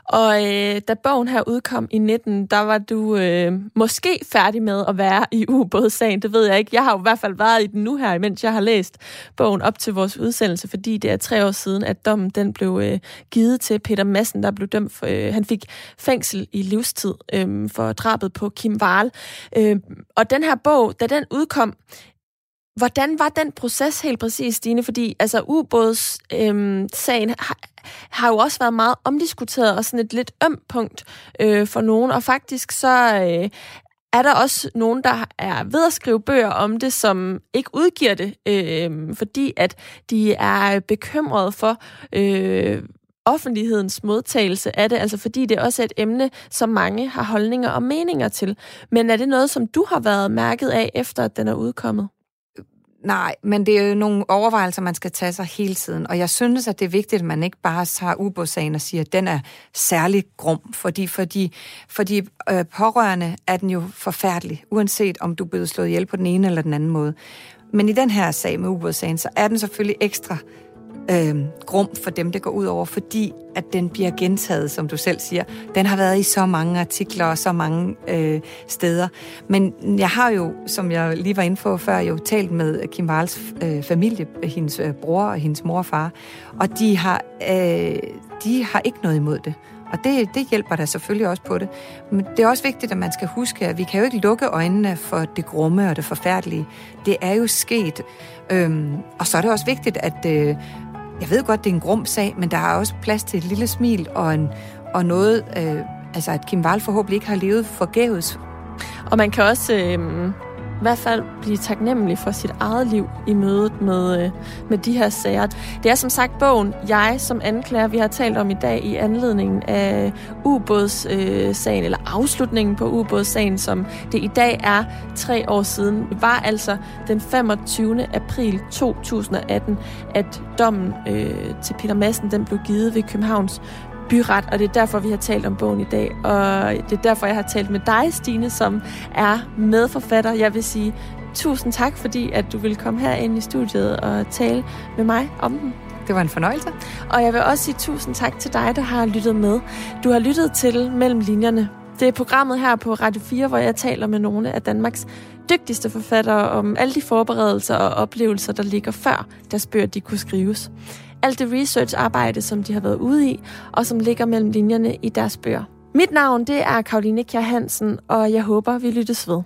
Og øh, da bogen her udkom i 19, der var du øh, måske færdig med at være i ubådssagen. Det ved jeg ikke. Jeg har jo i hvert fald været i den nu her, mens jeg har læst bogen op til vores udsendelse, fordi det er tre år siden, at dommen den blev øh, givet til Peter Madsen, der blev dømt for, øh, han fik fængsel i livstid øh, for drabet på Kim Wahl. Øh, og den her bog, da den udkom, Hvordan var den proces helt præcis, Stine? Fordi altså, ubådssagen øhm, har, har jo også været meget omdiskuteret og sådan et lidt øm punkt øh, for nogen. Og faktisk så øh, er der også nogen, der er ved at skrive bøger om det, som ikke udgiver det, øh, fordi at de er bekymrede for... Øh, offentlighedens modtagelse af det, altså fordi det også er et emne, som mange har holdninger og meninger til. Men er det noget, som du har været mærket af, efter at den er udkommet? Nej, men det er jo nogle overvejelser, man skal tage sig hele tiden. Og jeg synes, at det er vigtigt, at man ikke bare tager ubådssagen og siger, at den er særlig grum. Fordi for de, for de øh, pårørende er den jo forfærdelig, uanset om du er blevet slået ihjel på den ene eller den anden måde. Men i den her sag med ubådssagen, så er den selvfølgelig ekstra øh, grum for dem, det går ud over, fordi at den bliver gentaget, som du selv siger. Den har været i så mange artikler og så mange øh, steder. Men jeg har jo, som jeg lige var inde på før, jo talt med Kim Wahls øh, familie, hendes øh, bror og hendes mor og far, og de har, øh, de har ikke noget imod det. Og det, det hjælper der selvfølgelig også på det. Men det er også vigtigt, at man skal huske, at vi kan jo ikke lukke øjnene for det grumme og det forfærdelige. Det er jo sket. Øhm, og så er det også vigtigt, at øh, jeg ved godt, det er en grum sag, men der er også plads til et lille smil og, en, og noget, øh, altså at Kim Wall forhåbentlig ikke har levet forgæves. Og man kan også øh, i hvert fald blive taknemmelig for sit eget liv i mødet med, øh, med de her sager. Det er som sagt bogen, jeg som anklager, vi har talt om i dag i anledningen af ubådssagen, eller afslutningen på ubådssagen, som det i dag er tre år siden, var altså den 25. april 2018, at dommen øh, til Peter Madsen den blev givet ved Københavns byret, og det er derfor, vi har talt om bogen i dag. Og det er derfor, jeg har talt med dig, Stine, som er medforfatter. Jeg vil sige tusind tak, fordi at du ville komme her ind i studiet og tale med mig om den. Det var en fornøjelse. Og jeg vil også sige tusind tak til dig, der har lyttet med. Du har lyttet til Mellem Linjerne. Det er programmet her på Radio 4, hvor jeg taler med nogle af Danmarks dygtigste forfattere om alle de forberedelser og oplevelser, der ligger før deres bøger de kunne skrives alt det research-arbejde, som de har været ude i, og som ligger mellem linjerne i deres bøger. Mit navn det er Karoline Kjær Hansen, og jeg håber, vi lyttes ved.